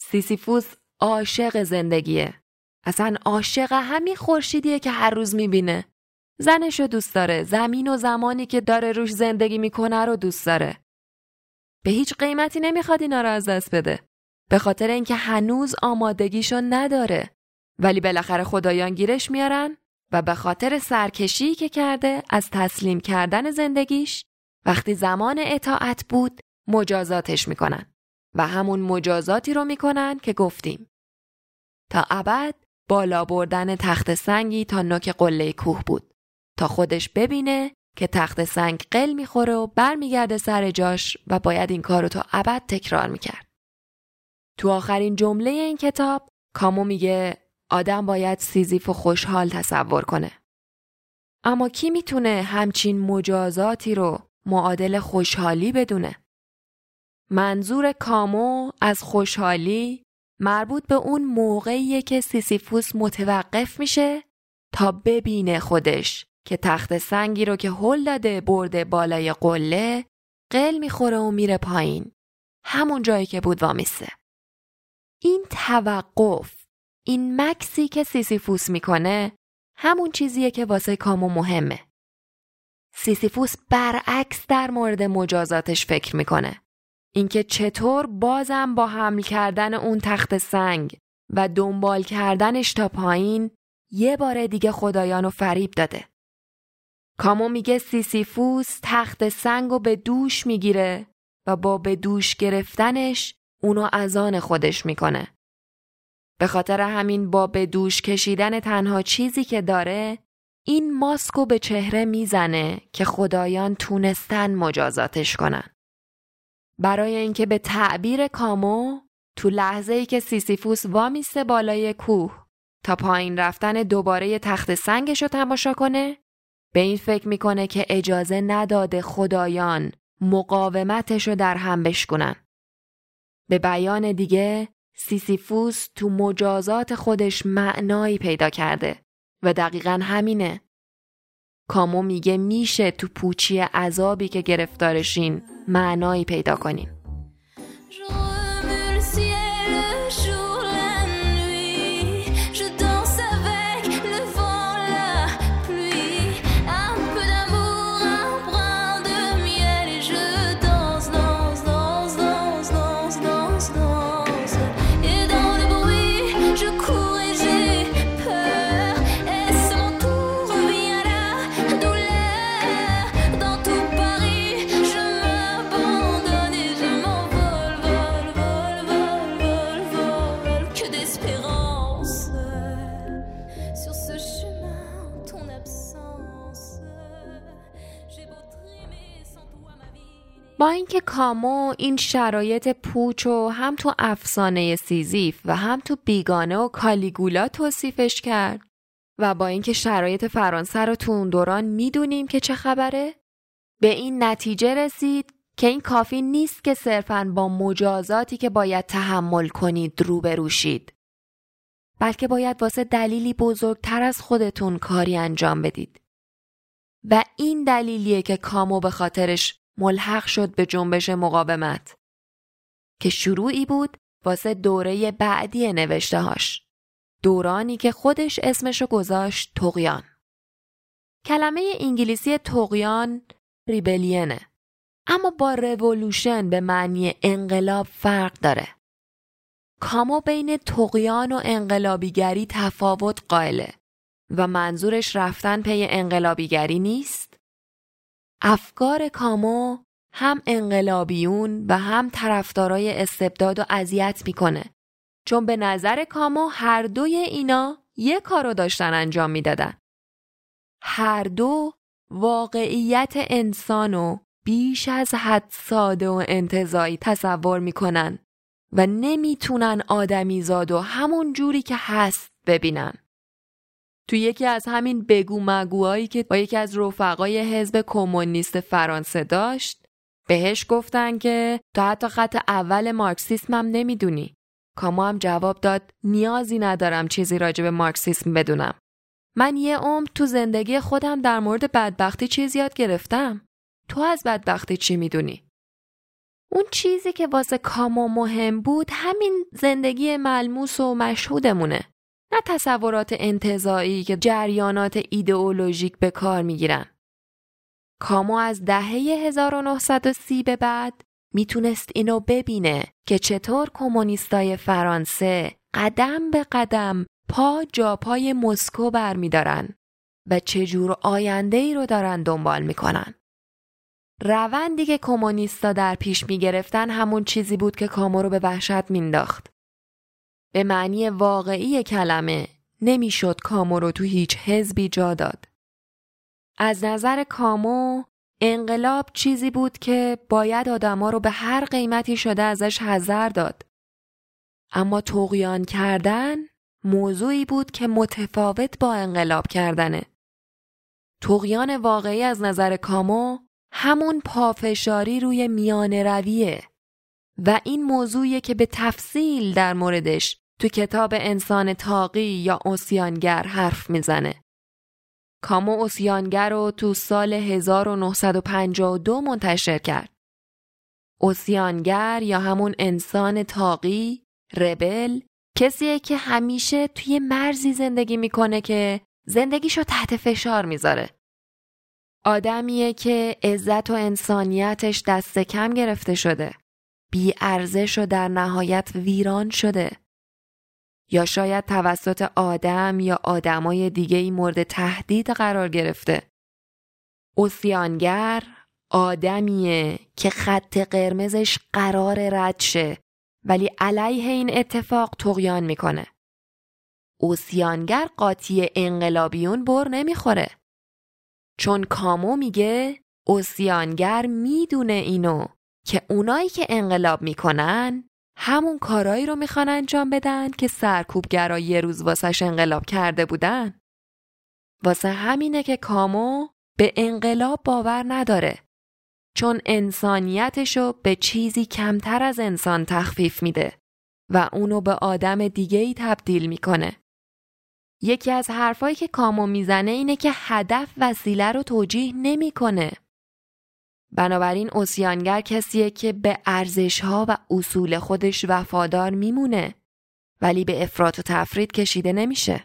سیسیفوس عاشق زندگیه. اصلا عاشق همین خورشیدیه که هر روز می‌بینه. زنشو دوست داره. زمین و زمانی که داره روش زندگی می‌کنه رو دوست داره. به هیچ قیمتی نمی‌خواد اینا رو از دست بده. به خاطر اینکه هنوز آمادگیشو نداره. ولی بالاخره خدایان گیرش میارن و به خاطر سرکشی که کرده از تسلیم کردن زندگیش وقتی زمان اطاعت بود مجازاتش می‌کنن و همون مجازاتی رو می‌کنن که گفتیم. تا ابد بالا بردن تخت سنگی تا نوک قله کوه بود تا خودش ببینه که تخت سنگ قل می‌خوره و برمیگرده سر جاش و باید این کار رو تا ابد تکرار می‌کرد. تو آخرین جمله این کتاب کامو میگه آدم باید سیزیف و خوشحال تصور کنه. اما کی می‌تونه همچین مجازاتی رو معادل خوشحالی بدونه؟ منظور کامو از خوشحالی مربوط به اون موقعیه که سیسیفوس متوقف میشه تا ببینه خودش که تخت سنگی رو که هل داده برده بالای قله قل می‌خوره و میره پایین. همون جایی که بود وامیسته این توقف این مکثی که سیسیفوس می‌کنه همون چیزیه که واسه کامو مهمه. سیسیفوس برعکس در مورد مجازاتش فکر می‌کنه. اینکه چطور بازم با حمل کردن اون تخت سنگ و دنبال کردنش تا پایین یه بار دیگه خدایان رو فریب داده. کامو میگه سیسیفوس تخت سنگ رو به دوش می‌گیره و با به دوش گرفتنش اونو از آن خودش می‌کنه. به خاطر همین با به دوش کشیدن تنها چیزی که داره این ماسکو به چهره می‌زنه که خدایان تونستن مجازاتش کنن. برای اینکه به تعبیر کامو تو لحظه ای که سیسیفوس وامیسته بالای کوه تا پایین رفتن دوباره تخت سنگش رو تماشا کنه به این فکر می‌کنه که اجازه نداده خدایان مقاومتش رو در هم بشکنن. به بیان دیگه سیسیفوس تو مجازات خودش معنایی پیدا کرده و دقیقا همینه. کامو میگه میشه تو پوچی عذابی که گرفتارشین معنایی پیدا کنیم. با اینکه کامو این شرایط پوچ و هم تو افسانه سیزیف و هم تو بیگانه و کالیگولا توصیفش کرد و با اینکه شرایط فرانسه رو تو اون دوران می‌دونیم که چه خبره به این نتیجه رسید که این کافی نیست که صرفا با مجازاتی که باید تحمل کنید روبرو شید. بلکه باید واسه دلیلی بزرگتر از خودتون کاری انجام بدید. و این دلیلیه که کامو به خاطرش ملحق شد به جنبش مقاومت که شروعی بود واسه دوره بعدی نوشته هاش. دورانی که خودش اسمشو گذاشت تقیان. کلمه انگلیسی تقیان ریبلینه. اما با رولوشن به معنی انقلاب فرق داره. کامو بین تقیان و انقلابیگری تفاوت قائله و منظورش رفتن پی انقلابیگری نیست افکار کامو هم انقلابیون و هم طرفدارای استبداد و اذیت می‌کنه چون به نظر کامو هر دوی اینا یه کارو داشتن انجام می‌دادن هر دو واقعیت انسانو بیش از حد ساده و انتظایی تصور می‌کنن و نمی‌تونن آدمی زاد و همون جوری که هست ببینن. تو یکی از همین بگو مگوهایی که با یکی از رفقای حزب کمونیست فرانسه داشت بهش گفتن که تو حتی خط اول مارکسیسمم نمی‌دونی. کاما هم جواب داد نیازی ندارم چیزی راجع به مارکسیسم بدونم. من یه عمر تو زندگی خودم در مورد بدبختی چیز یاد گرفتم. تو از بدبختی چی می‌دونی؟ اون چیزی که واسه کاما مهم بود همین زندگی ملموس و مشهودمونه. نه تصورات انتظایی که جریانات ایدئولوژیک به کار می‌گیرن. کامو از دهه 1930 به بعد می‌تونست اینو ببینه که چطور کمونیستای فرانسه قدم به قدم پا جا پای مسکو برمیدارن و چجور آینده ای رو دارن دنبال می‌کنن. روندی که کمونیستا در پیش می‌گرفتن همون چیزی بود که کامو رو به وحشت مینداخت. به معنی واقعی کلمه نمی‌شد کامو رو تو هیچ حزبی جا داد. از نظر کامو انقلاب چیزی بود که باید آدما رو به هر قیمتی شده ازش حذر داد. اما توقیان کردن موضوعی بود که متفاوت با انقلاب کردنه. توقیان واقعی از نظر کامو همون پافشاری روی میان رویه و این موضوعیه که به تفصیل در موردش تو کتاب انسان تاقی یا اوسیانگر حرف می‌زنه. کامو اوسیانگر رو تو سال 1952 منتشر کرد. اوسیانگر یا همون انسان تاقی، ربل، کسیه که همیشه توی مرزی زندگی می‌کنه که زندگیشو تحت فشار می‌ذاره. آدمیه که عزت و انسانیتش دست کم گرفته شده. بی ارزش و در نهایت ویران شده. یا شاید توسط آدم یا آدمای دیگه ای مورد تهدید قرار گرفته. اوسیانگر آدمیه که خط قرمزش قرار رد شه ولی علیه این اتفاق تقیان می‌کنه. اوسیانگر قاطی انقلابیون بر نمی‌خوره. چون کامو میگه اوسیانگر می‌دونه اینو که اونایی که انقلاب می‌کنن همون کارایی رو می‌خوان انجام بدن که سرکوبگرا یه روز واسش انقلاب کرده بودن. واسه همینه که کامو به انقلاب باور نداره. چون انسانیتشو به چیزی کمتر از انسان تخفیف میده و اونو به آدم دیگه ای تبدیل می‌کنه. یکی از حرفایی که کامو می‌زنه اینه که هدف وسیله رو توجیه نمی‌کنه. بنابراین اوسیانگر کسیه که به ارزشها و اصول خودش وفادار میمونه ولی به افراط و تفرید کشیده نمیشه.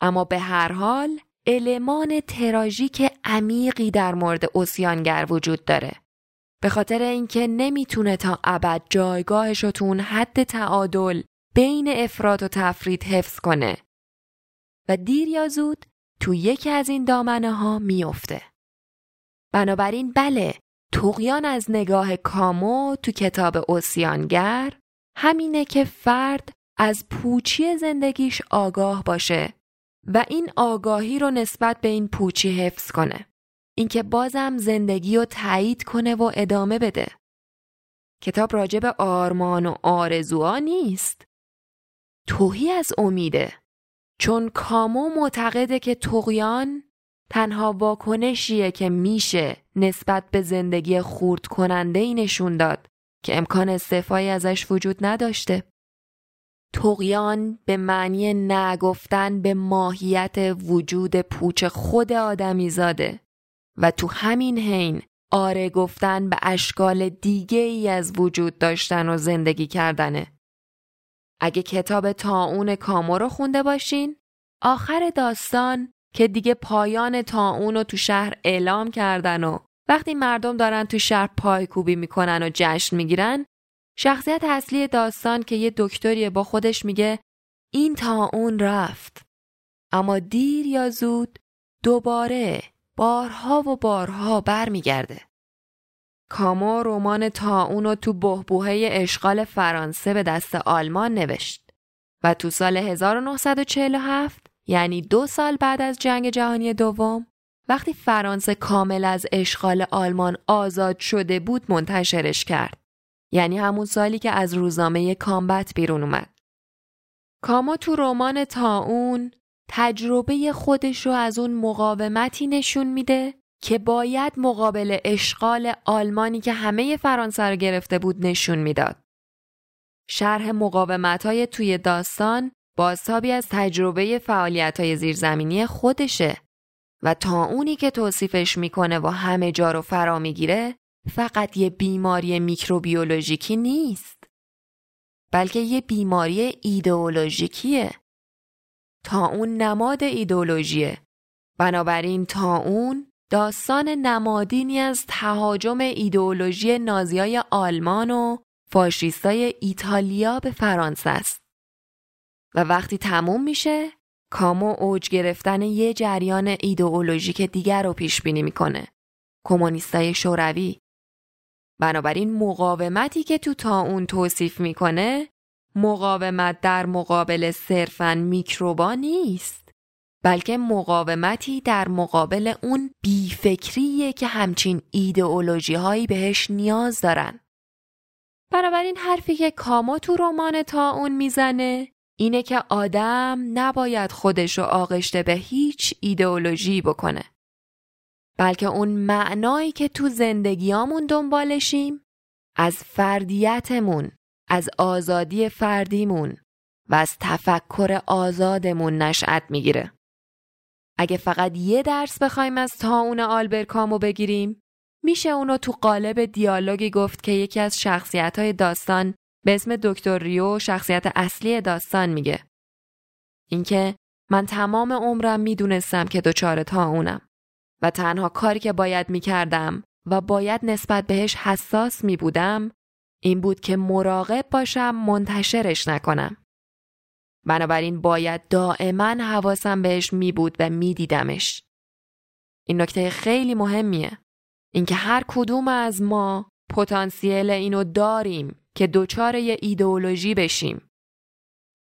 اما به هر حال المان تراژیک عمیقی در مورد اوسیانگر وجود داره. به خاطر اینکه نمی‌تونه تا ابد جایگاهش رو تو اون حد تعادل بین افراد و تفرید حفظ کنه و دیر یا زود تو یکی از این دامنه ها میافته. بنابراین بله توقیان از نگاه کامو تو کتاب اوسیانگر همینه که فرد از پوچی زندگیش آگاه باشه و این آگاهی رو نسبت به این پوچی حفظ کنه. اینکه بازم زندگی رو تایید کنه و ادامه بده. کتاب راجع به آرمان و آرزوها نیست. توهی از امیده. چون کامو معتقده که تقیان تنها واکنشیه که میشه نسبت به زندگی خورد کننده ای نشون داد که امکان استعفایی ازش وجود نداشته. تقیان به معنی نگفتن به ماهیت وجود پوچ خود آدمی زاده و تو همین حین آره گفتن به اشکال دیگه ای از وجود داشتن و زندگی کردنه. اگه کتاب تاون کامو رو خونده باشین آخر داستان که دیگه پایان تاون رو تو شهر اعلام کردن و وقتی مردم دارن تو شهر پایکوبی می‌کنن و جشن می‌گیرن شخصیت اصلی داستان که یه دکتری با خودش میگه این تا اون رفت اما دیر یا زود دوباره بارها و بارها برمیگرده. کامو رمان تا رو تو بهبوهه اشغال فرانسه به دست آلمان نوشت و تو سال 1947 یعنی دو سال بعد از جنگ جهانی دوم وقتی فرانسه کامل از اشغال آلمان آزاد شده بود منتشرش کرد. یعنی همون سالی که از روزنامه کامبت بیرون اومد. کامو تو رمان تاون تجربه خودش رو از اون مقاومتی نشون میده که باید مقابل اشغال آلمانی که همه فرانسه رو گرفته بود نشون می‌داد. شرح مقاومت های توی داستان بازتابی از تجربه فعالیت های زیرزمینی خودشه و تا اونی که توصیفش می‌کنه و همه جا رو فرا می‌گیره فقط یه بیماری میکروبیولوژیکی نیست. بلکه یه بیماری ایدئولوژیکیه. تا اون نماد ایدئولوژیه. بنابراین تا اون داستان نمادینی از تهاجم ایدئولوژی نازیای آلمان و فاشیستای ایتالیا به فرانسه است. و وقتی تموم میشه کامو اوج گرفتن یه جریان ایدئولوژیک دیگر رو پیش بینی می‌کنه. کمونیستای شوروی. بنابراین مقاومتی که تو تا اون توصیف می‌کنه مقاومت در مقابل صرفا میکروبا نیست بلکه مقاومتی در مقابل اون بیفکریه که همچین ایدئولوژی هایی بهش نیاز دارن. بنابراین حرفی که کامو تو رمان تا اون می‌زنه اینه که آدم نباید خودش رو آغشته به هیچ ایدئولوژی بکنه. بلکه اون معنایی که تو زندگیامون دنبالشیم از فردیتمون، از آزادی فردیمون و از تفکر آزادمون نشأت می‌گیره. اگه فقط یه درس بخوایم از تاون آلبر کامو بگیریم میشه اونو تو قالب دیالوگی گفت که یکی از شخصیت های داستان به اسم دکتر ریو شخصیت اصلی داستان میگه. اینکه من تمام عمرم می‌دونستم که دچار اونم و تنها کاری که باید می‌کردم و باید نسبت بهش حساس میبودم این بود که مراقب باشم منتشرش نکنم. بنابراین باید دائما حواسم بهش می بود و میدیدمش. این نکته خیلی مهمیه. اینکه هر کدوم از ما پتانسیل اینو داریم که دوچار یه ایدئولوژی بشیم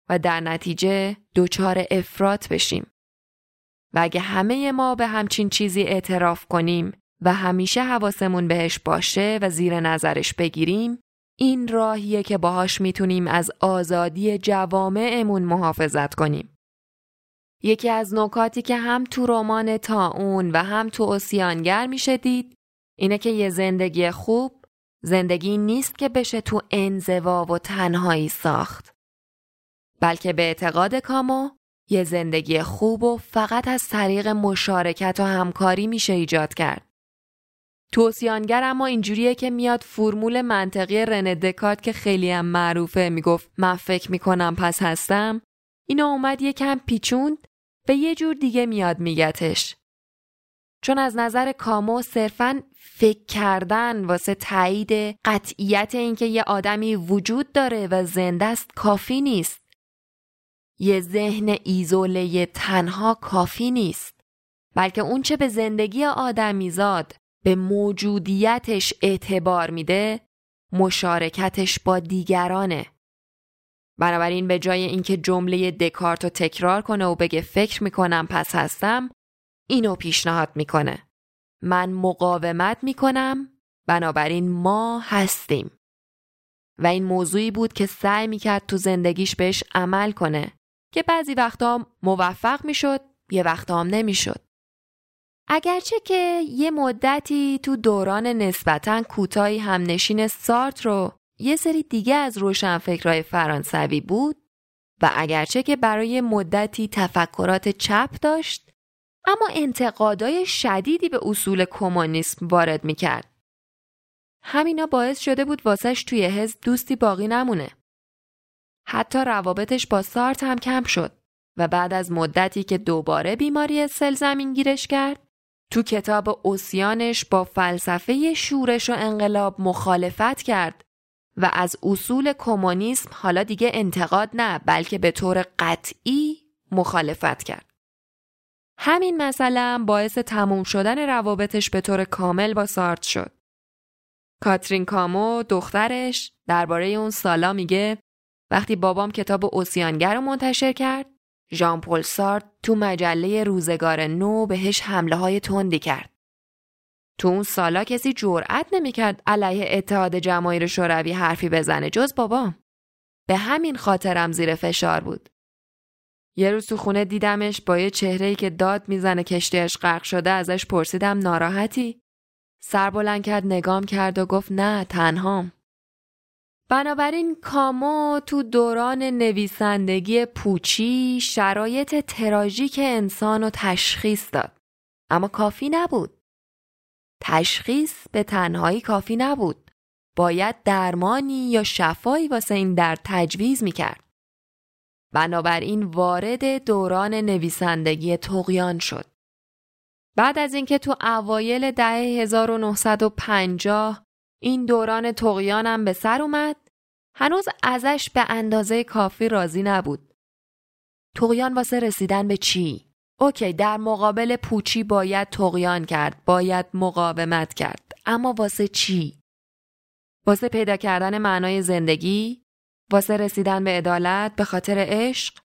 و در نتیجه دچار افراط بشیم. و اگه همه ما به همچین چیزی اعتراف کنیم و همیشه حواسمون بهش باشه و زیر نظرش بگیریم این راهیه که باهاش می‌تونیم از آزادی جوامعمون محافظت کنیم. یکی از نکاتی که هم تو رمان تا اون و هم تو اوسیانگر میشه دید اینه که یه زندگی خوب زندگی نیست که بشه تو انزوا و تنهایی ساخت. بلکه به اعتقاد کامو یه زندگی خوب و فقط از طریق مشارکت و همکاری میشه ایجاد کرد. توصیانگر اما اینجوریه که میاد فرمول منطقی رن دکارت که خیلی هم معروفه می‌گفت من فکر می‌کنم پس هستم اینو اومد یکم پیچوند به یه جور دیگه میاد میگتش. چون از نظر کامو صرفا فکر کردن واسه تایید قطعیت اینکه یه آدمی وجود داره و زنده است کافی نیست. یه ذهن ایزوله تنها کافی نیست. بلکه اونچه به زندگی آدمیزاد به موجودیتش اعتبار میده مشارکتش با دیگرانه. بنابراین به جای اینکه جمله دکارت رو تکرار کنه و بگه فکر می‌کنم پس هستم اینو پیشنهاد می‌کنه. من مقاومت می‌کنم بنابراین ما هستیم. و این موضوعی بود که سعی می‌کرد تو زندگیش بهش عمل کنه که بعضی وقتا موفق می‌شد یه وقتا هم نمی‌شد. اگرچه که یه مدتی تو دوران نسبتا کوتاهی همنشین سارت رو یه سری دیگه از روشنفکرهای فرانسوی بود و اگرچه که برای مدتی تفکرات چپ داشت اما انتقادای شدیدی به اصول کمونیسم وارد می‌کرد. همینا باعث شده بود واسش توی حزب دوستی باقی نمونه. حتی روابطش با سارت هم کم شد و بعد از مدتی که دوباره بیماری سل زمین گیرش کرد تو کتاب اوسیانش با فلسفه شورش و انقلاب مخالفت کرد و از اصول کمونیسم حالا دیگه انتقاد نه بلکه به طور قطعی مخالفت کرد. همین مسئله باعث تموم شدن روابطش به طور کامل با سارت شد. کاترین کامو دخترش درباره اون سالا میگه وقتی بابام کتاب اوسیانگر رو منتشر کرد ژان پل سارت تو مجله روزگار نو بهش حمله های تندی کرد. تو اون سالا کسی جرأت نمی‌کرد علیه اتحاد جماهیر شوروی حرفی بزنه جز بابام. به همین خاطرم زیر فشار بود. یه روز تو خونه دیدمش با یه چهره‌ای که داد می‌زنه کشتیش غرق شده ازش پرسیدم ناراحتی؟ سر بلند کرد نگام کرد و گفت نه تنهام. بنابراین کامو تو دوران نویسندگی پوچی شرایط تراژیک انسان رو تشخیص داد. اما کافی نبود. تشخیص به تنهایی کافی نبود. باید درمانی یا شفایی واسه این در تجویز می‌کرد. بنابراین وارد دوران نویسندگی تقیان شد. بعد از اینکه تو اوایل دهه 1950 این دوران تقیانم به سر اومد هنوز ازش به اندازه کافی راضی نبود. تقیان واسه رسیدن به چی؟ اوکی در مقابل پوچی باید تقیان کرد باید مقاومت کرد اما واسه چی؟ واسه پیدا کردن معنای زندگی واسه رسیدن به عدالت به خاطر عشق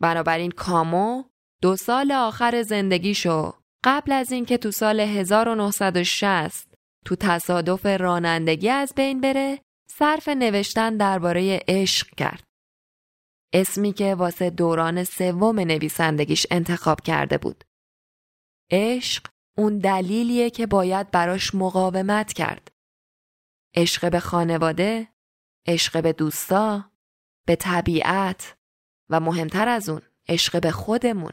بنابراین کامو دو سال آخر زندگیشو قبل از اینکه تو سال 1960 تو تصادف رانندگی از بین بره صرف نوشتن درباره عشق کرد. اسمی که واسه دوران سوم نویسندگیش انتخاب کرده بود. عشق اون دلیلیه که باید براش مقاومت کرد. عشق به خانواده، عشق به دوستا، به طبیعت و مهمتر از اون عشق به خودمون.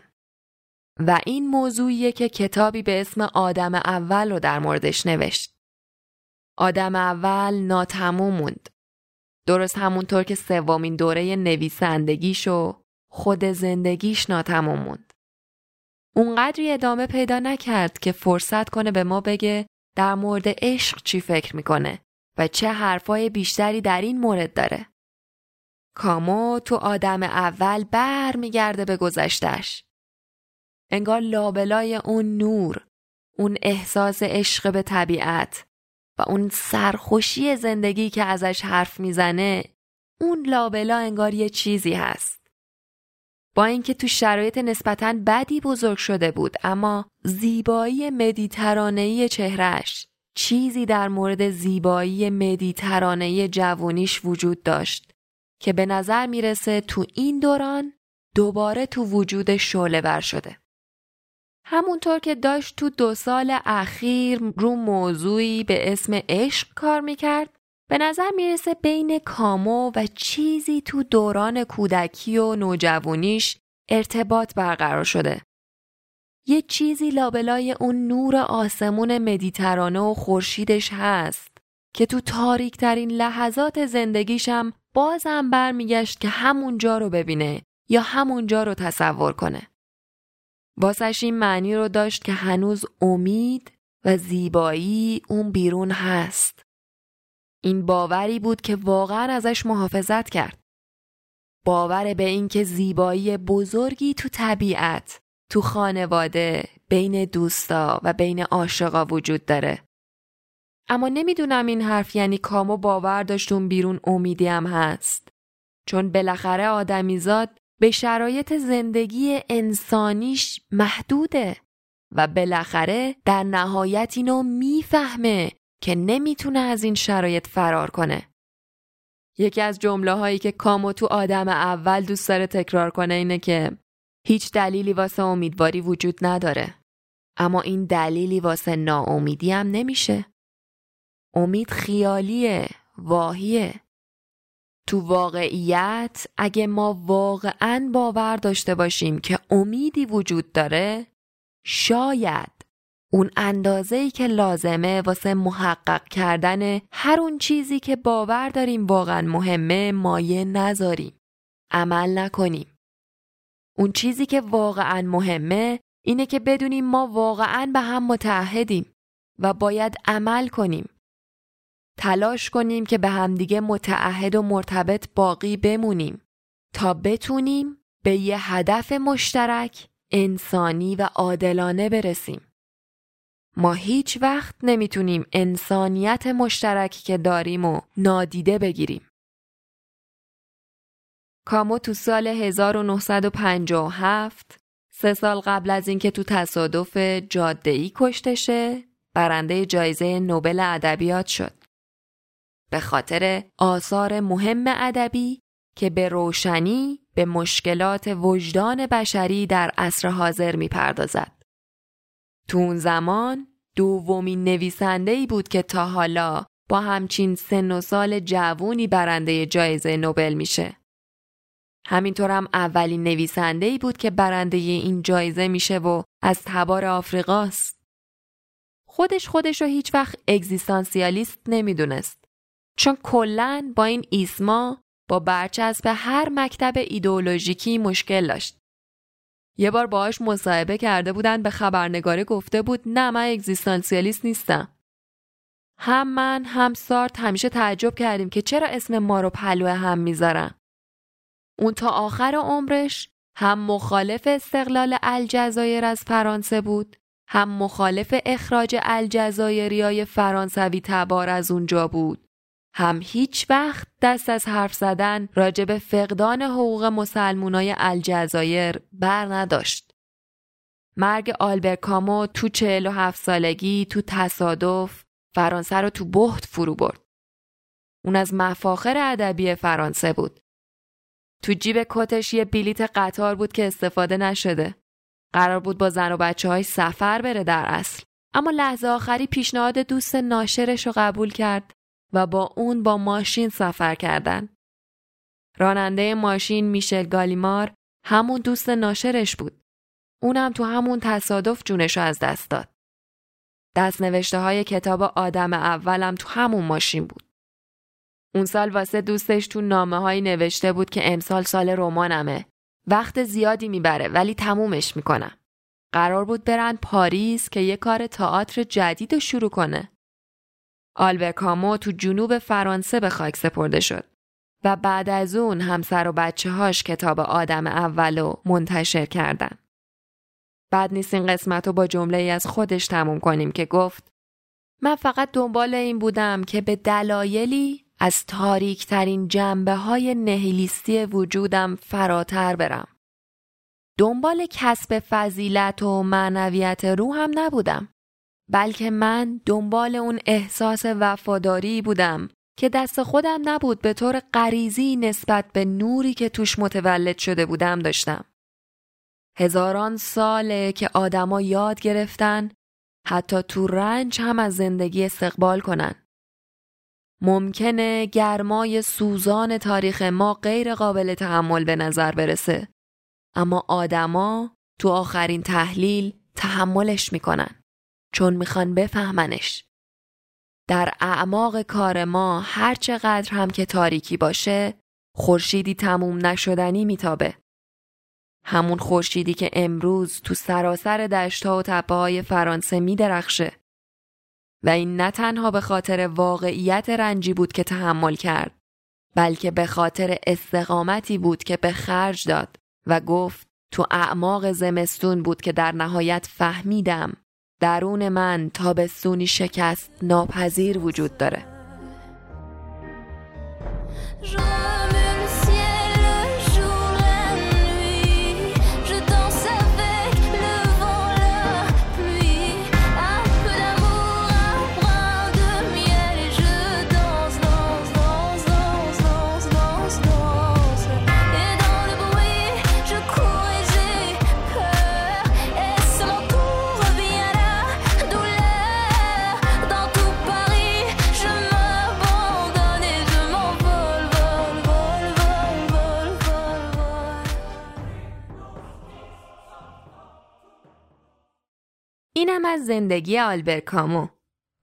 و این موضوعیه که کتابی به اسم آدم اول رو در موردش نوشت. آدم اول ناتموم موند. درست همونطور که سومین دوره نویسندگیش و خود زندگیش ناتموم موند. اونقدری ادامه پیدا نکرد که فرصت کنه به ما بگه در مورد عشق چی فکر می‌کنه و چه حرفای بیشتری در این مورد داره. کامو تو آدم اول بر میگرده به گذشتش. انگار لابلای اون نور، اون احساس عشق به طبیعت و اون سرخوشی زندگی که ازش حرف می‌زنه اون لابلا انگار یه چیزی هست. با اینکه تو شرایط نسبتاً بدی بزرگ شده بود اما زیبایی مدیترانهی چهرش چیزی در مورد زیبایی مدیترانه جوونیش وجود داشت که به نظر می‌رسه تو این دوران دوباره تو وجود شعله ور شده. همونطور که داشت تو دو سال اخیر رو موضوعی به اسم عشق کار می‌کرد به نظر می‌رسه بین کامو و چیزی تو دوران کودکی و نوجوانیش ارتباط برقرار شده. یه چیزی لابلای اون نور آسمون مدیترانه و خورشیدش هست که تو تاریک ترین لحظات زندگیشم بازم برمیگشت که همونجا رو ببینه یا همونجا رو تصور کنه. واسش این معنی رو داشت که هنوز امید و زیبایی اون بیرون هست. این باوری بود که واقعا ازش محافظت کرد. باور به اینکه زیبایی بزرگی تو طبیعت، تو خانواده، بین دوستا و بین عاشقا وجود داره. اما نمی‌دونم این حرف یعنی کامو باور داشت اون بیرون امیدی هم هست. چون بالاخره آدمیزاد به شرایط زندگی انسانیش محدوده و بالاخره در نهایت اینو می‌فهمه که نمی‌تونه از این شرایط فرار کنه. یکی از جمله هایی که کامو تو آدم اول دوست داره تکرار کنه اینه که هیچ دلیلی واسه امیدواری وجود نداره. اما این دلیلی واسه ناامیدی هم نمیشه. امید خیالیه، واهیه. تو واقعیت اگه ما واقعا باور داشته باشیم که امیدی وجود داره شاید اون اندازه‌ای که لازمه واسه محقق کردن هر اون چیزی که باور داریم واقعا مهمه مایه نذاریم. عمل نکنیم. اون چیزی که واقعا مهمه اینه که بدونیم ما واقعا به هم متحدیم و باید عمل کنیم. تلاش کنیم که به همدیگه متعهد و مرتبط باقی بمونیم تا بتونیم به یه هدف مشترک انسانی و عادلانه برسیم. ما هیچ وقت نمی‌تونیم انسانیت مشترکی که داریم و نادیده بگیریم. کامو تو سال 1957 سه سال قبل از اینکه تو تصادف ای کشته برنده جایزه نوبل ادبیات شد. به خاطر آثار مهم ادبی که به روشنی به مشکلات وجدان بشری در عصر حاضر می‌پردازد. تو اون زمان دومین نویسنده بود که تا حالا با همچین سن و سال جوونی برنده جایزه نوبل میشه. همینطورم اولین نویسنده ای بود که برنده این جایزه میشه و از تبار آفریقاست. خودش خودش رو هیچ وقت اگزیستانسیالیست نمی‌دونست. چون کلا با این ایسما با برچسب هر مکتب ایدئولوژیکی مشکل داشت. یه بار باهاش مصاحبه کرده بودن به خبرنگاره گفته بود نه من اگزیستانسیالیست نیستم. هم من هم سارت همیشه تعجب کردیم که چرا اسم ما رو پلو هم می‌ذارن. اون تا آخر عمرش هم مخالف استقلال الجزایر از فرانسه بود هم مخالف اخراج الجزایریای فرانسوی تبار از اونجا بود هم هیچ وقت دست از حرف زدن راجع به فقدان حقوق مسلمونای الجزایر بر نداشت. مرگ آلبر کامو تو 47 سالگی تو تصادف فرانسه رو تو بحت فرو برد. اون از مفاخر ادبی فرانسه بود. تو جیب کتش یه بلیت قطار بود که استفاده نشده. قرار بود با زن و بچه های سفر بره در اصل. اما لحظه آخری پیشنهاد دوست ناشرش رو قبول کرد و با اون با ماشین سفر کردن. راننده ماشین میشل گالیمار همون دوست ناشرش بود. اونم تو همون تصادف جونش رو از دست داد. دست نوشته های کتاب آدم اولم تو همون ماشین بود. اون سال واسه دوستش تو نامه هایی نوشته بود که امسال سال رمانمه. وقت زیادی می‌بره ولی تمومش می‌کنم. قرار بود برن پاریس که یه کار تئاتر جدید رو شروع کنه. آلبر کامو تو جنوب فرانسه به خاک سپرده شد و بعد از اون همسر و بچه هاش کتاب آدم اولو منتشر کردن. بعد نیست این قسمت رو با جمله ای از خودش تموم کنیم که گفت من فقط دنبال این بودم که به دلایلی از تاریک ترین جنبه های نهیلیستی وجودم فراتر برم. دنبال کسب فضیلت و معنویت روحم نبودم. بلکه من دنبال اون احساس وفاداری بودم که دست خودم نبود به طور غریزی نسبت به نوری که توش متولد شده بودم داشتم. هزاران ساله که آدما یاد گرفتن حتی تو رنج هم از زندگی استقبال کنن. ممکنه گرمای سوزان تاریخ ما غیر قابل تحمل به نظر برسه. اما آدما تو آخرین تحلیل تحملش می‌کنن. چون می‌خوان بفهمنش. در اعماق کار ما هر چقدر هم که تاریکی باشه خورشیدی تموم نشدنی میتابه. همون خورشیدی که امروز تو سراسر دشتها و تپه های فرانسه میدرخشه. و این نه تنها به خاطر واقعیت رنجی بود که تحمل کرد بلکه به خاطر استقامتی بود که به خرج داد و گفت تو اعماق زمستون بود که در نهایت فهمیدم درون من تابستونی شکست ناپذیر وجود داره. اینم از زندگی آلبر کامو.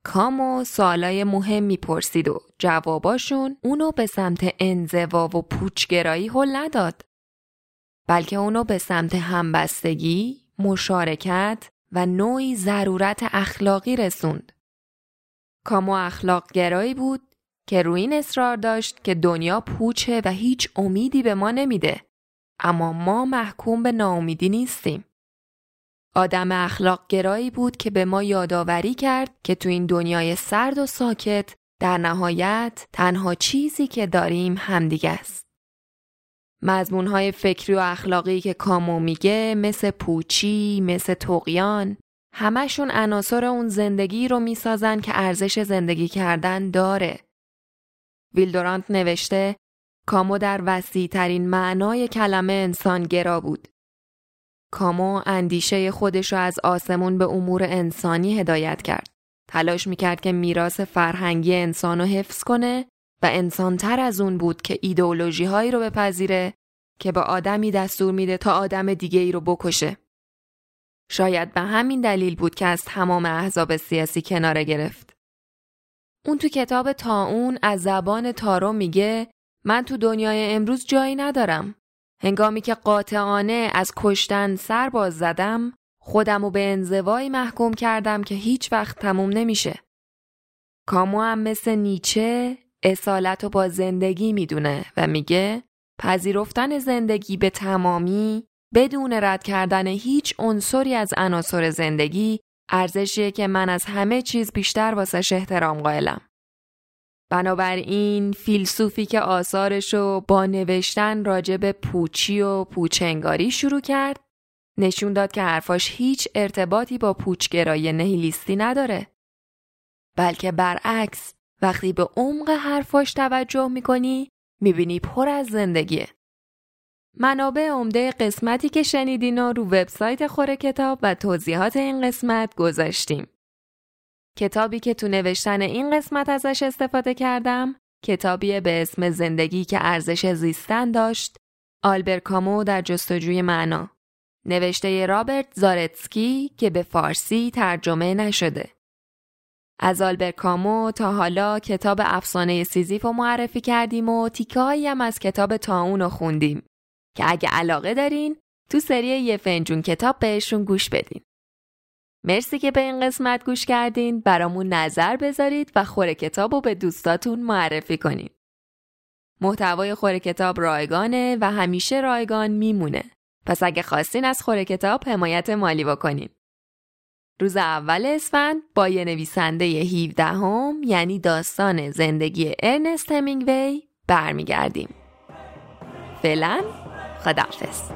کامو سوالای مهم می‌پرسید و جواباشون اونو به سمت انزوا و پوچگرایی هل نداد. بلکه اونو به سمت همبستگی، مشارکت و نوعی ضرورت اخلاقی رسوند. کامو اخلاق گرایی بود که روی این اصرار داشت که دنیا پوچه و هیچ امیدی به ما نمیده. اما ما محکوم به ناامیدی نیستیم. آدم اخلاق گرایی بود که به ما یادآوری کرد که تو این دنیای سرد و ساکت در نهایت تنها چیزی که داریم همدیگه است. مضمونهای فکری و اخلاقی که کامو میگه مثل پوچی، مثل توقیان همشون عناصر اون زندگی رو می‌سازن که ارزش زندگی کردن داره. ویلدورانت نوشته کامو در وسیع ترین معنای کلمه انسانگرا بود. کامو اندیشه خودش را از آسمون به امور انسانی هدایت کرد. تلاش می‌کرد که میراث فرهنگی انسان رو حفظ کنه و انسانتر از اون بود که ایدئولوژی هایی رو بپذیره که به آدمی دستور میده تا آدم دیگه ای رو بکشه. شاید به همین دلیل بود که از تمام احزاب سیاسی کناره گرفت. اون تو کتاب تا اون از زبان تارو میگه من تو دنیای امروز جایی ندارم. هنگامی که قاطعانه از کشتن سر باز زدم خودم رو به انزوایی محکوم کردم که هیچ وقت تموم نمیشه. کامو هم مثل نیچه اصالت رو با زندگی می‌دونه و میگه پذیرفتن زندگی به تمامی بدون رد کردن هیچ عنصری از عناصر زندگی ارزشیه که من از همه چیز بیشتر واسش احترام قائلم. بنابراین فیلسوفی که آثارشو با نوشتن راجع به پوچی و پوچنگاری شروع کرد نشون داد که حرفاش هیچ ارتباطی با پوچگرایی نهیلیستی نداره. بلکه برعکس وقتی به عمق حرفاش توجه می‌کنی می‌بینی پر از زندگیه. منابع عمده قسمتی که شنیدین رو وبسایت خوره کتاب و توضیحات این قسمت گذاشتیم. کتابی که تو نوشتن این قسمت ازش استفاده کردم کتابی به اسم زندگی که ارزش زیستن داشت آلبر کامو در جستجوی معنا. نوشته رابرت زارتسکی که به فارسی ترجمه نشده. از آلبر کامو تا حالا کتاب افسانه سیزیف رو معرفی کردیم و تیکه هم از کتاب تاون رو خوندیم. که اگه علاقه دارین تو سری یه فنجون کتاب بهشون گوش بدین. مرسی که به این قسمت گوش کردین برامون نظر بذارید و خوره کتاب رو به دوستاتون معرفی کنید. محتوای خوره کتاب رایگانه و همیشه رایگان میمونه. پس اگه خواستین از خوره کتاب حمایت مالی بکنین. روز اول اسفند با یه نویسنده 17 هم یعنی داستان زندگی ارنست همینگوی برمیگردیم فعلا خداحافظ